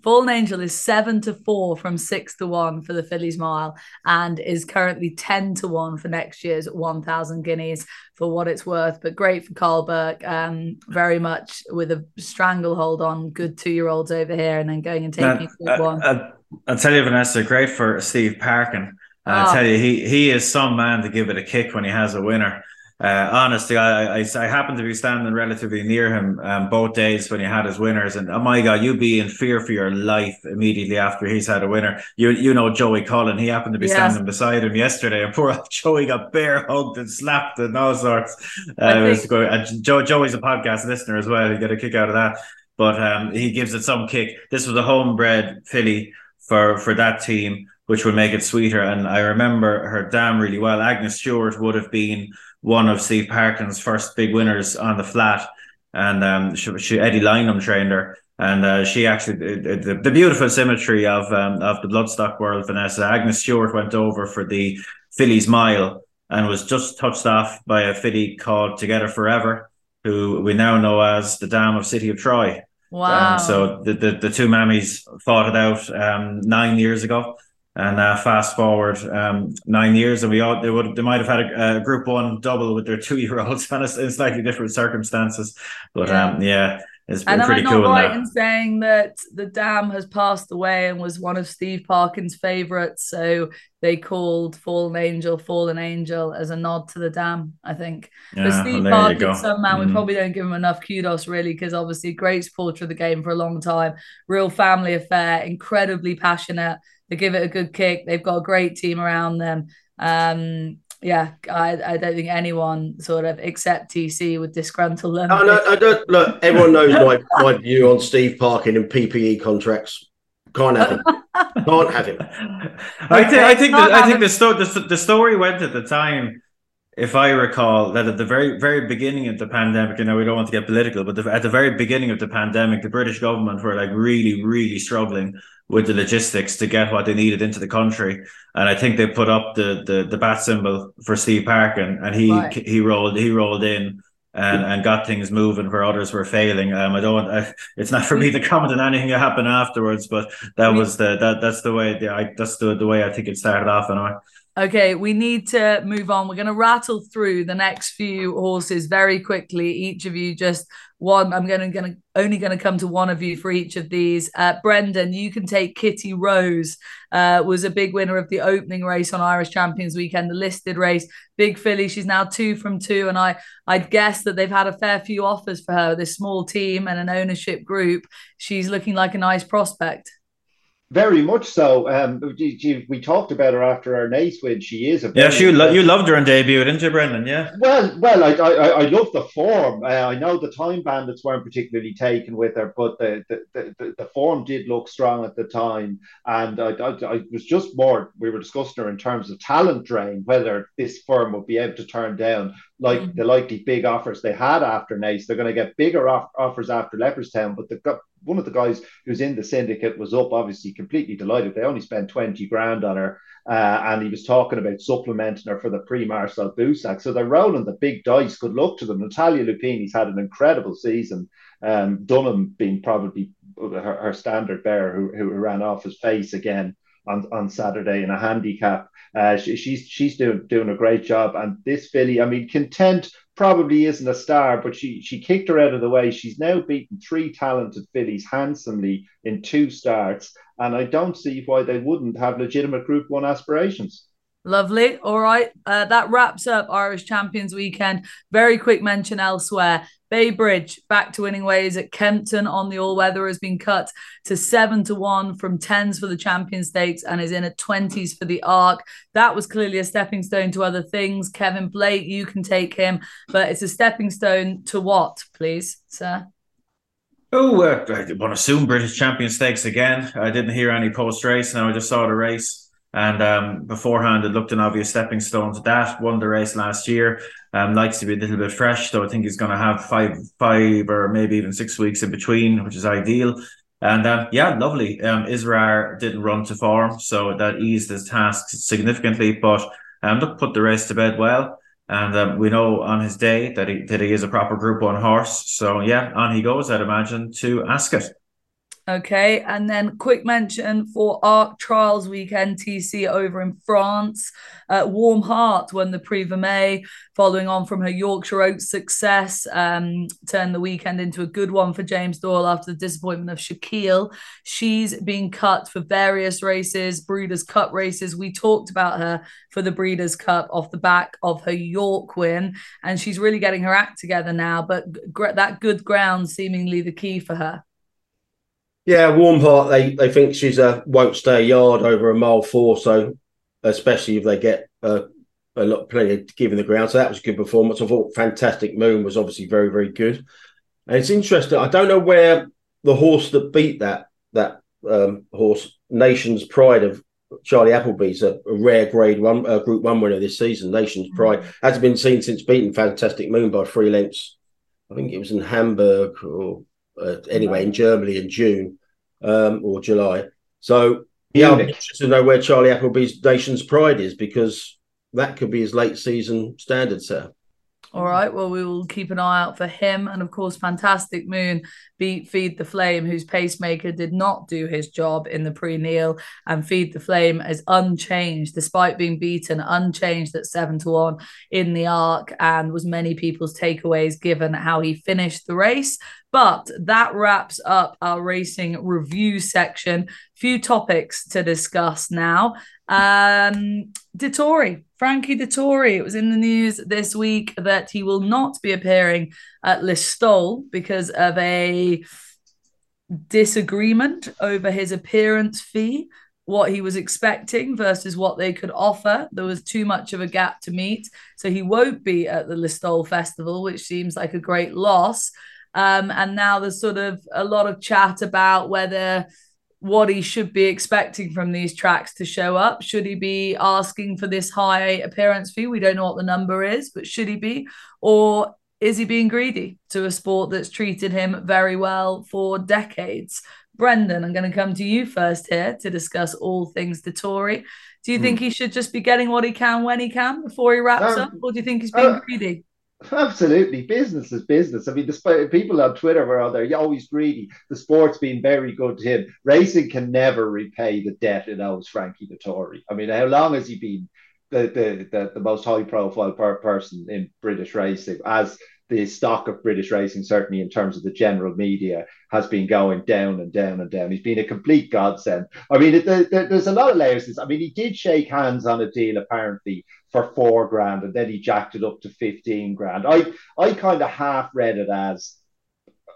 Fallen Angel is seven to four from six to one for the Fillies Mile and is currently 10 to one for next year's 1,000 guineas for what it's worth. But great for Karl Burke, um, very much with a stranglehold on good two year olds over here and then going and taking uh, one. Uh, I'll tell you, Vanessa, great for Steve Parkin I oh. tell you, he he is some man to give it a kick when he has a winner. Uh, honestly, I, I, I happened to be standing relatively near him um, both days when he had his winners, and oh my god, you'd be in fear for your life immediately after he's had a winner. You you know Joey Cullen, he happened to be yes. standing beside him yesterday, and poor Joey got bear hugged and slapped and all sorts. Uh, was good. And Joe, Joey's a podcast listener as well. He got a kick out of that, but um, he gives it some kick. This was a homebred filly for for that team which would make it sweeter. And I remember her dam really well. Agnes Stewart would have been one of Steve Parkin's first big winners on the flat, and um, she, she Eddie Lynam trained her. And uh, she actually the, the, beautiful symmetry of um, of the bloodstock world, Vanessa Agnes Stewart went over for the Fillies Mile and was just touched off by a filly called Together Forever, who we now know as the Dam of City of Troy. Wow! Um, so the, the the two mammies fought it out um, nine years ago and uh, fast forward um, nine years, and we all they would they might have had a, a Group One double with their two year olds and in slightly different circumstances. But yeah, um, yeah it's been and pretty am I not cool. right in saying that the dam has passed away and was one of Steve Parkin's favourites, so they called Fallen Angel Fallen Angel as a nod to the dam. I think. Yeah, but Steve well, Parkin, some man, mm. we probably don't give him enough kudos really because obviously great supporter of the game for a long time, real family affair, incredibly passionate they give it a good kick. They've got a great team around them. Um, yeah, I, I don't think anyone sort of except TC would disgruntle them. No, no, I don't. Look, everyone knows my, my view on Steve Parkin and PPE contracts. Can't have him. Can't have him. I think. I think. The, I think the, sto- the the story went at the time if I recall, that at the very, very beginning of the pandemic, you know, we don't want to get political, but the, at the very beginning of the pandemic, the British government were like really, really struggling with the logistics to get what they needed into the country. And I think they put up the the, the bat symbol for Steve Parkin, and he right. he rolled he rolled in and, and got things moving where others were failing. Um, I don't. I, it's not for me to comment on anything that happened afterwards, but that was the that that's the way. The, I, that's the the way I think it started off, and I. Okay, we need to move on. We're going to rattle through the next few horses very quickly. Each of you just one. I'm going to, only going to come to one of you for each of these. Uh, Brendan, you can take Kitty Rose. Uh, was a big winner of the opening race on Irish Champions Weekend, the listed race. Big filly. She's now two from two, and I I'd guess that they've had a fair few offers for her. This small team and an ownership group. She's looking like a nice prospect. Very much so. Um, we talked about her after our Naas win. She is a yeah. She lo- you loved her on debut, didn't you, Brendan? Yeah. Well, well, I I, I love the form. Uh, I know the time bandits weren't particularly taken with her, but the the, the, the form did look strong at the time, and I, I, I was just more. We were discussing her in terms of talent drain, whether this firm would be able to turn down like mm-hmm. the likely big offers they had after Naas. They're going to get bigger off- offers after Leopardstown, but they've got one of the guys who's in the syndicate was up, obviously completely delighted. They only spent 20 grand on her. Uh, and he was talking about supplementing her for the Prix Marcel Boussac. So they're rolling the big dice. Good luck to them. Natalia Lupini's had an incredible season. Um, Dunham being probably her, her standard bearer who, who ran off his face again on, on Saturday in a handicap. Uh, she, she's she's doing doing a great job. And this filly, I mean, content probably isn't a star, but she she kicked her out of the way. She's now beaten three talented fillies handsomely in two starts, and I don't see why they wouldn't have legitimate Group One aspirations. Lovely. All right. Uh, that wraps up Irish Champions Weekend. Very quick mention elsewhere. Bay Bridge back to winning ways at Kempton on the all weather has been cut to seven to one from tens for the champion stakes and is in at 20s for the arc. That was clearly a stepping stone to other things. Kevin Blake, you can take him, but it's a stepping stone to what, please, sir? Oh, uh, I want to assume British champion stakes again. I didn't hear any post race. Now I just saw the race. And um, beforehand, it looked an obvious stepping stone to that. Won the race last year. Um, likes to be a little bit fresh, so I think he's going to have five, five or maybe even six weeks in between, which is ideal. And um, yeah, lovely. Um, Israr didn't run to form, so that eased his task significantly. But um, look, put the race to bed well. And um, we know on his day that he that he is a proper Group One horse. So yeah, on he goes. I'd imagine to Ascot. Okay, and then quick mention for Arc Trials Weekend TC over in France. Uh, Warm Heart won the Prix Vermeille, following on from her Yorkshire Oaks success. Um, turned the weekend into a good one for James Doyle after the disappointment of Shaquille. She's been cut for various races, Breeders' Cup races. We talked about her for the Breeders' Cup off the back of her York win, and she's really getting her act together now. But that good ground seemingly the key for her. Yeah, warm heart. They they think she's a won't stay a yard over a mile four. So especially if they get uh, a lot plenty of giving the ground. So that was a good performance. I thought Fantastic Moon was obviously very very good. And it's interesting. I don't know where the horse that beat that that um, horse, Nation's Pride of Charlie Appleby's a, a rare Grade One uh, Group One winner this season. Nation's Pride mm-hmm. hasn't been seen since beating Fantastic Moon by three lengths. I think it was in Hamburg or uh, anyway in Germany in June um, or July. So yeah, I'm interested to know where Charlie Appleby's Nation's Pride is because that could be his late season standard set. All right. Well, we will keep an eye out for him. And of course, Fantastic Moon beat Feed the Flame, whose pacemaker did not do his job in the Prix Niel. And Feed the Flame is unchanged, despite being beaten, unchanged at seven to one in the arc, and was many people's takeaways given how he finished the race. But that wraps up our racing review section. Few topics to discuss now. Um, Frankie Dettori. It was in the news this week that he will not be appearing at Listowel because of a disagreement over his appearance fee, what he was expecting versus what they could offer. There was too much of a gap to meet. So he won't be at the Listowel Festival, which seems like a great loss. Um, and now there's sort of a lot of chat about whether what he should be expecting from these tracks to show up. Should he be asking for this high appearance fee? We don't know what the number is, but should he be? Or is he being greedy to a sport that's treated him very well for decades? Brendan, I'm going to come to you first here to discuss all things Dettori. Do you mm. think he should just be getting what he can when he can before he wraps um, up, or do you think he's being uh, greedy? Absolutely, business is business. I mean, despite people on Twitter were on there, you're oh, always greedy. The sport's been very good to him. Racing can never repay the debt it owes Frankie Dettori. I mean, how long has he been the the the, the most high profile per person in British racing? As the stock of British racing, certainly in terms of the general media, has been going down and down and down. He's been a complete godsend. I mean, it, there's a lot of layers. I mean, he did shake hands on a deal apparently for four grand, and then he jacked it up to fifteen grand. I I kind of half read it as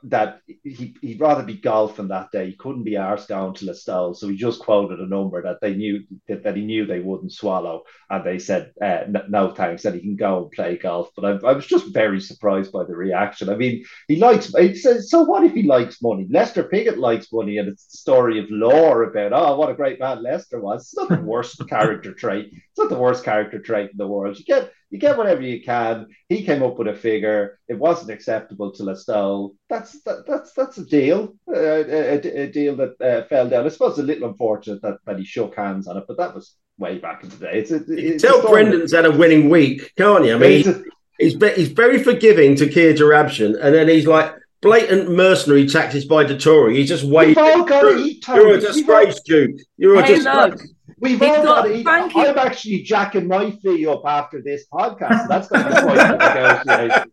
that he, he'd rather be golfing that day. He couldn't be arsed down to Listowel. So he just quoted a number that they knew that, that he knew they wouldn't swallow. And they said, uh, no thanks, that he can go and play golf. But I, I, was just very surprised by the reaction. I mean, he likes, he says, so what if he likes money? Lester Piggott likes money. And it's the story of lore about, oh, what a great man Lester was. It's not the worst character trait. It's not the worst character trait in the world. You get, you get whatever you can. He came up with a figure. It wasn't acceptable to Listowel. That's that, that's that's a deal, uh, a, a, deal that uh, fell down. I suppose a little unfortunate that, that he shook hands on it, but that was way back in the day. It's a, it's tell Brendan's had a winning week, can't you? I mean, he's, he's, he's very forgiving to Kia Joorabchian, and then he's like blatant mercenary tactics by Dettori. He's just waiting. You're a disgrace, Duke. You're a hey, disgrace. Look. We've He's all got, to Frankie... I'm actually jacking my fee up after this podcast. So that's going to be quite negotiation.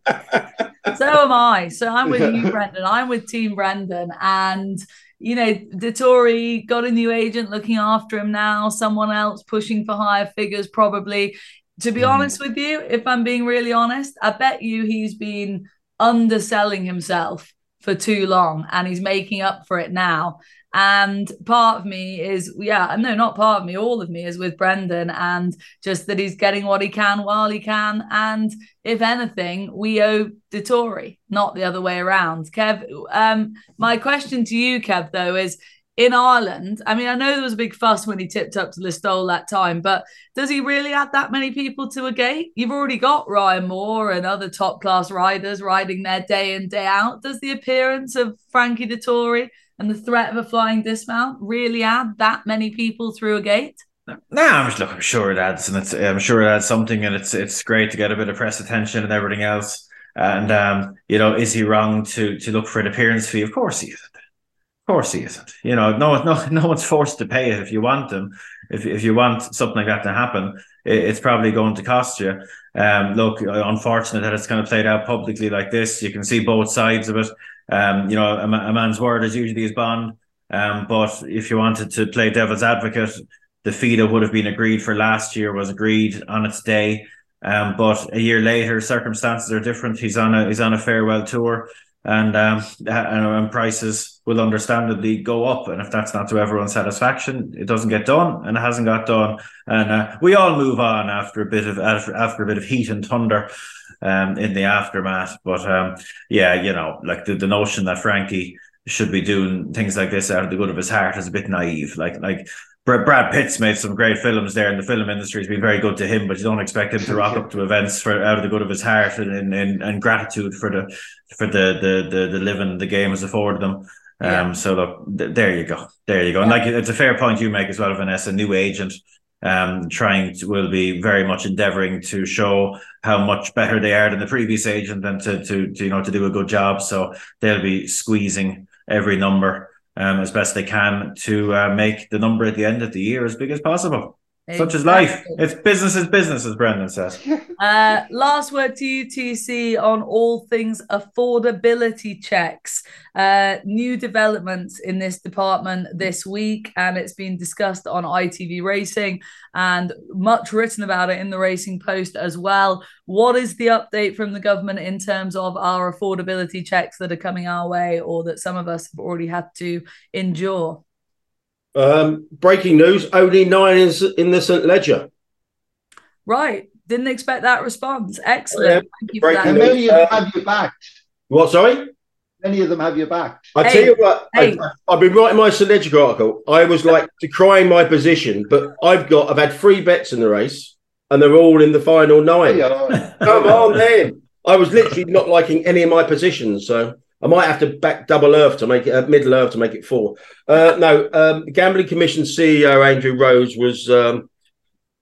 So am I. So I'm with you, Brendan. I'm with Team Brendan. And, you know, Dettori got a new agent looking after him now, someone else pushing for higher figures, probably. To be mm. honest with you, if I'm being really honest, I bet you he's been underselling himself for too long and he's making up for it now. And part of me is, yeah, no, not part of me, all of me is with Brendan and just that he's getting what he can while he can. And if anything, we owe Dettori, not the other way around. Kev, um, my question to you, Kev, though, is in Ireland, I mean, I know there was a big fuss when he tipped up to Listowel that time, but does he really add that many people to a gate? You've already got Ryan Moore and other top class riders riding there day in, day out. Does the appearance of Frankie Dettori and the threat of a flying dismount really add that many people through a gate? No, I'm, look, I'm sure it adds, and it's, I'm sure it adds something, and it's it's great to get a bit of press attention and everything else. And um, you know, is he wrong to to look for an appearance fee? Of course he isn't. Of course he isn't. You know, no, no, no one's forced to pay it if you want them. If if you want something like that to happen, it, it's probably going to cost you. Um, look, unfortunate that it's kind of played out publicly like this. You can see both sides of it. Um, you know, a, a, man's word is usually his bond. Um, but if you wanted to play devil's advocate, the fee that would have been agreed for last year was agreed on its day. Um, but a year later, circumstances are different. He's on a he's on a farewell tour, and um, and, prices will understandably go up. And if that's not to everyone's satisfaction, it doesn't get done, and it hasn't got done. And uh, we all move on after a bit of after, after a bit of heat and thunder um, in the aftermath. But um, yeah, you know, like the, the notion that Frankie should be doing things like this out of the good of his heart is a bit naive. Like like Brad Pitt's made some great films there, and the film industry has been very good to him. But you don't expect him to rock up to events for out of the good of his heart and and, and gratitude for the for the the the, the living the game has afforded them. Yeah. Um, so look, th- there you go, there you go. And like it's a fair point you make as well, Vanessa. New agent, um, trying to will be very much endeavoring to show how much better they are than the previous agent and to, to, to you know to do a good job. So they'll be squeezing every number um, as best they can to uh, make the number at the end of the year as big as possible. Such is life. It's business is business, as Brendan says. Uh, last word to you, TC, on all things affordability checks. Uh, new developments in this department this week, and it's been discussed on ITV Racing and much written about it in the Racing Post as well. What is the update from the government in terms of our affordability checks that are coming our way or that some of us have already had to endure? Um, breaking news: only nine is in the St Leger. Right, didn't expect that response. Excellent. Yeah, Thank you for that. Many of them have you backed. What? Sorry. Many of them have you backed. I hey, tell you what, hey. I, have been writing my St Leger article. I was like decrying my position, but I've got I've had three bets in the race, and they're all in the final nine. Come on, then. I was literally not liking any of my positions, so I might have to back double Earth to make it uh, middle Earth to make it four. Uh, no, um, Gambling Commission CEO Andrew Rhodes was um,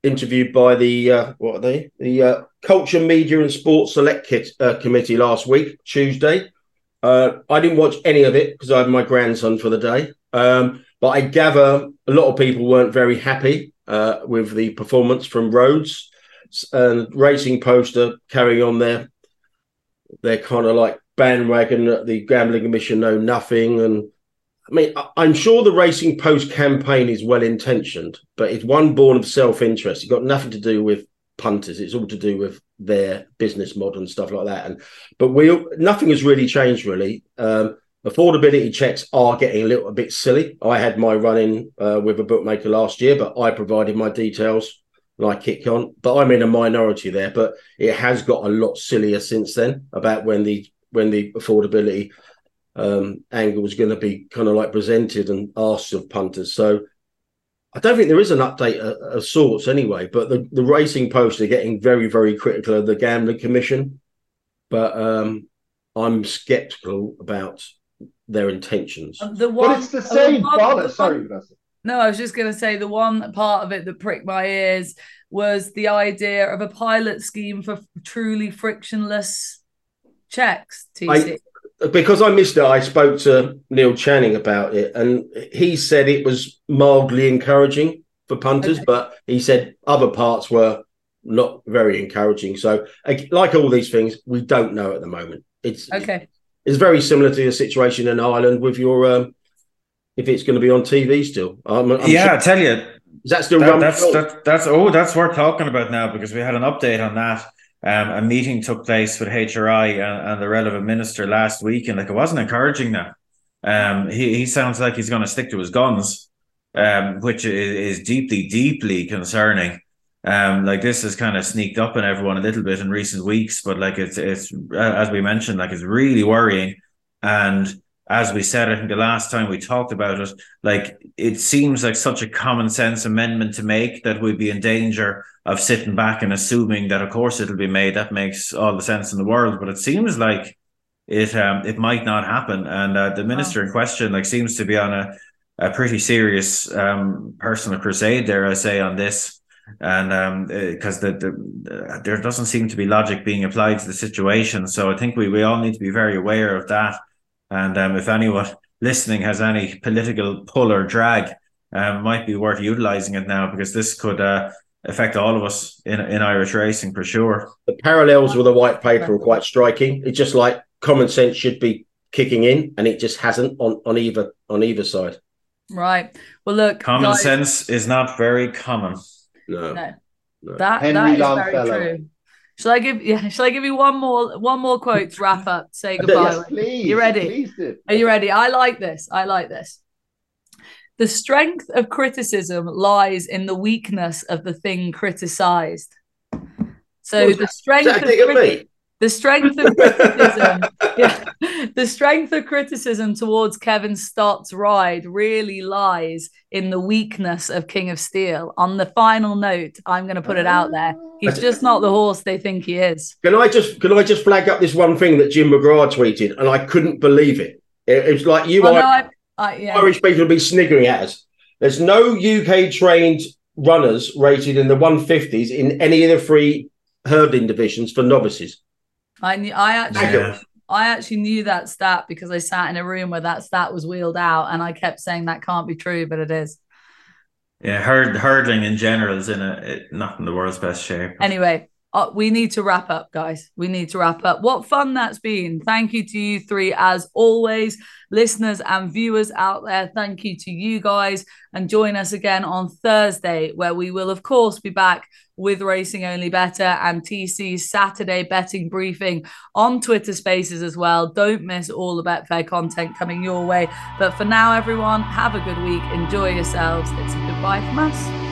interviewed by the uh, what are they? The uh, Culture, Media, and Sports Select Kit, uh, Committee last week, Tuesday. Uh, I didn't watch any of it because I had my grandson for the day. Um, but I gather a lot of people weren't very happy with the performance from Rhodes and Racing Poster carrying on their their kind of like bandwagon. The Gambling Commission know nothing, and I mean, I'm sure the Racing Post campaign is well intentioned, but it's one born of self interest. It's got nothing to do with punters. It's all to do with their business model and stuff like that. And but we nothing has really changed really. Um, affordability checks are getting a little bit silly. I had my run in uh, with a bookmaker last year, but I provided my details like kick on. But I'm in a minority there. But it has got a lot sillier since then about when the when the affordability um, angle was going to be kind of like presented and asked of punters. So I don't think there is an update of, of sorts anyway. But the, the Racing Post are getting very very critical of the Gambling Commission. But um, I'm skeptical about their intentions. The one, but it's the same one, Sorry, Vanessa. No, I was just going to say the one part of it that pricked my ears was the idea of a pilot scheme for truly frictionless checks. TC. I, because I missed it, I spoke to Neil Channing about it, and he said it was mildly encouraging for punters, okay. but he said other parts were not very encouraging. So, like all these things, we don't know at the moment. It's okay. It's very similar to the situation in Ireland with your um, if it's going to be on TV still. I'm, I'm yeah, sure. I tell you, is that still that, that's that, that's oh that's worth talking about now because we had an update on that. Um, a meeting took place with HRI and, and, the relevant minister last week, and like it wasn't encouraging now. Um, he he sounds like he's going to stick to his guns, um, which is, is deeply deeply concerning. Um, like this has kind of sneaked up on everyone a little bit in recent weeks, but like it's it's as we mentioned, like it's really worrying. And as we said, I think the last time we talked about it, like it seems like such a common sense amendment to make that we'd be in danger of sitting back and assuming that of course it'll be made. That makes all the sense in the world, but it seems like it um it might not happen. And uh, the minister in question like seems to be on a a pretty serious um personal crusade there, I say, on this and because um, the, the, there doesn't seem to be logic being applied to the situation. So I think we, we all need to be very aware of that. And um, if anyone listening has any political pull or drag, um, might be worth utilizing it now because this could uh, affect all of us in in Irish racing for sure. The parallels with the white paper are quite striking. It's just like common sense should be kicking in, and it just hasn't on on either on either side. Right. Well, look, common guys, sense is not very common. No. No. That Henry that is Longfellow. very true. Shall I give yeah, shall I give you one more one more quote to wrap up? Say goodbye. yes, please. You ready? Are you ready? I like this. I like this. The strength of criticism lies in the weakness of the thing criticized. So the strength of criti- the strength of criticism, yeah, the strength of criticism towards Kevin Stott's ride really lies in the weakness of King of Steel. On the final note, I'm going to put it out there. He's ah. just not the horse they think he is. Can I just can I just flag up this one thing that Jim McGrath tweeted, and I couldn't believe it. It, it was like you oh, are, no, I, yeah. Irish people will be sniggering at us. There's no UK trained runners rated in the 150s in any of the three hurdling divisions for novices. I knew I actually yeah. I actually knew that stat because I sat in a room where that stat was wheeled out and I kept saying that can't be true, but it is. Yeah, hurd, hurdling in general is in a it, not in the world's best shape. Anyway, uh, we need to wrap up, guys. We need to wrap up. What fun that's been. Thank you to you three, as always, listeners and viewers out there. Thank you to you guys. And join us again on Thursday, where we will, of course, be back with Racing Only Bettor and TC's Saturday betting briefing on Twitter Spaces as well. Don't miss all the Betfair content coming your way. But for now, everyone, have a good week. Enjoy yourselves. It's a goodbye from us.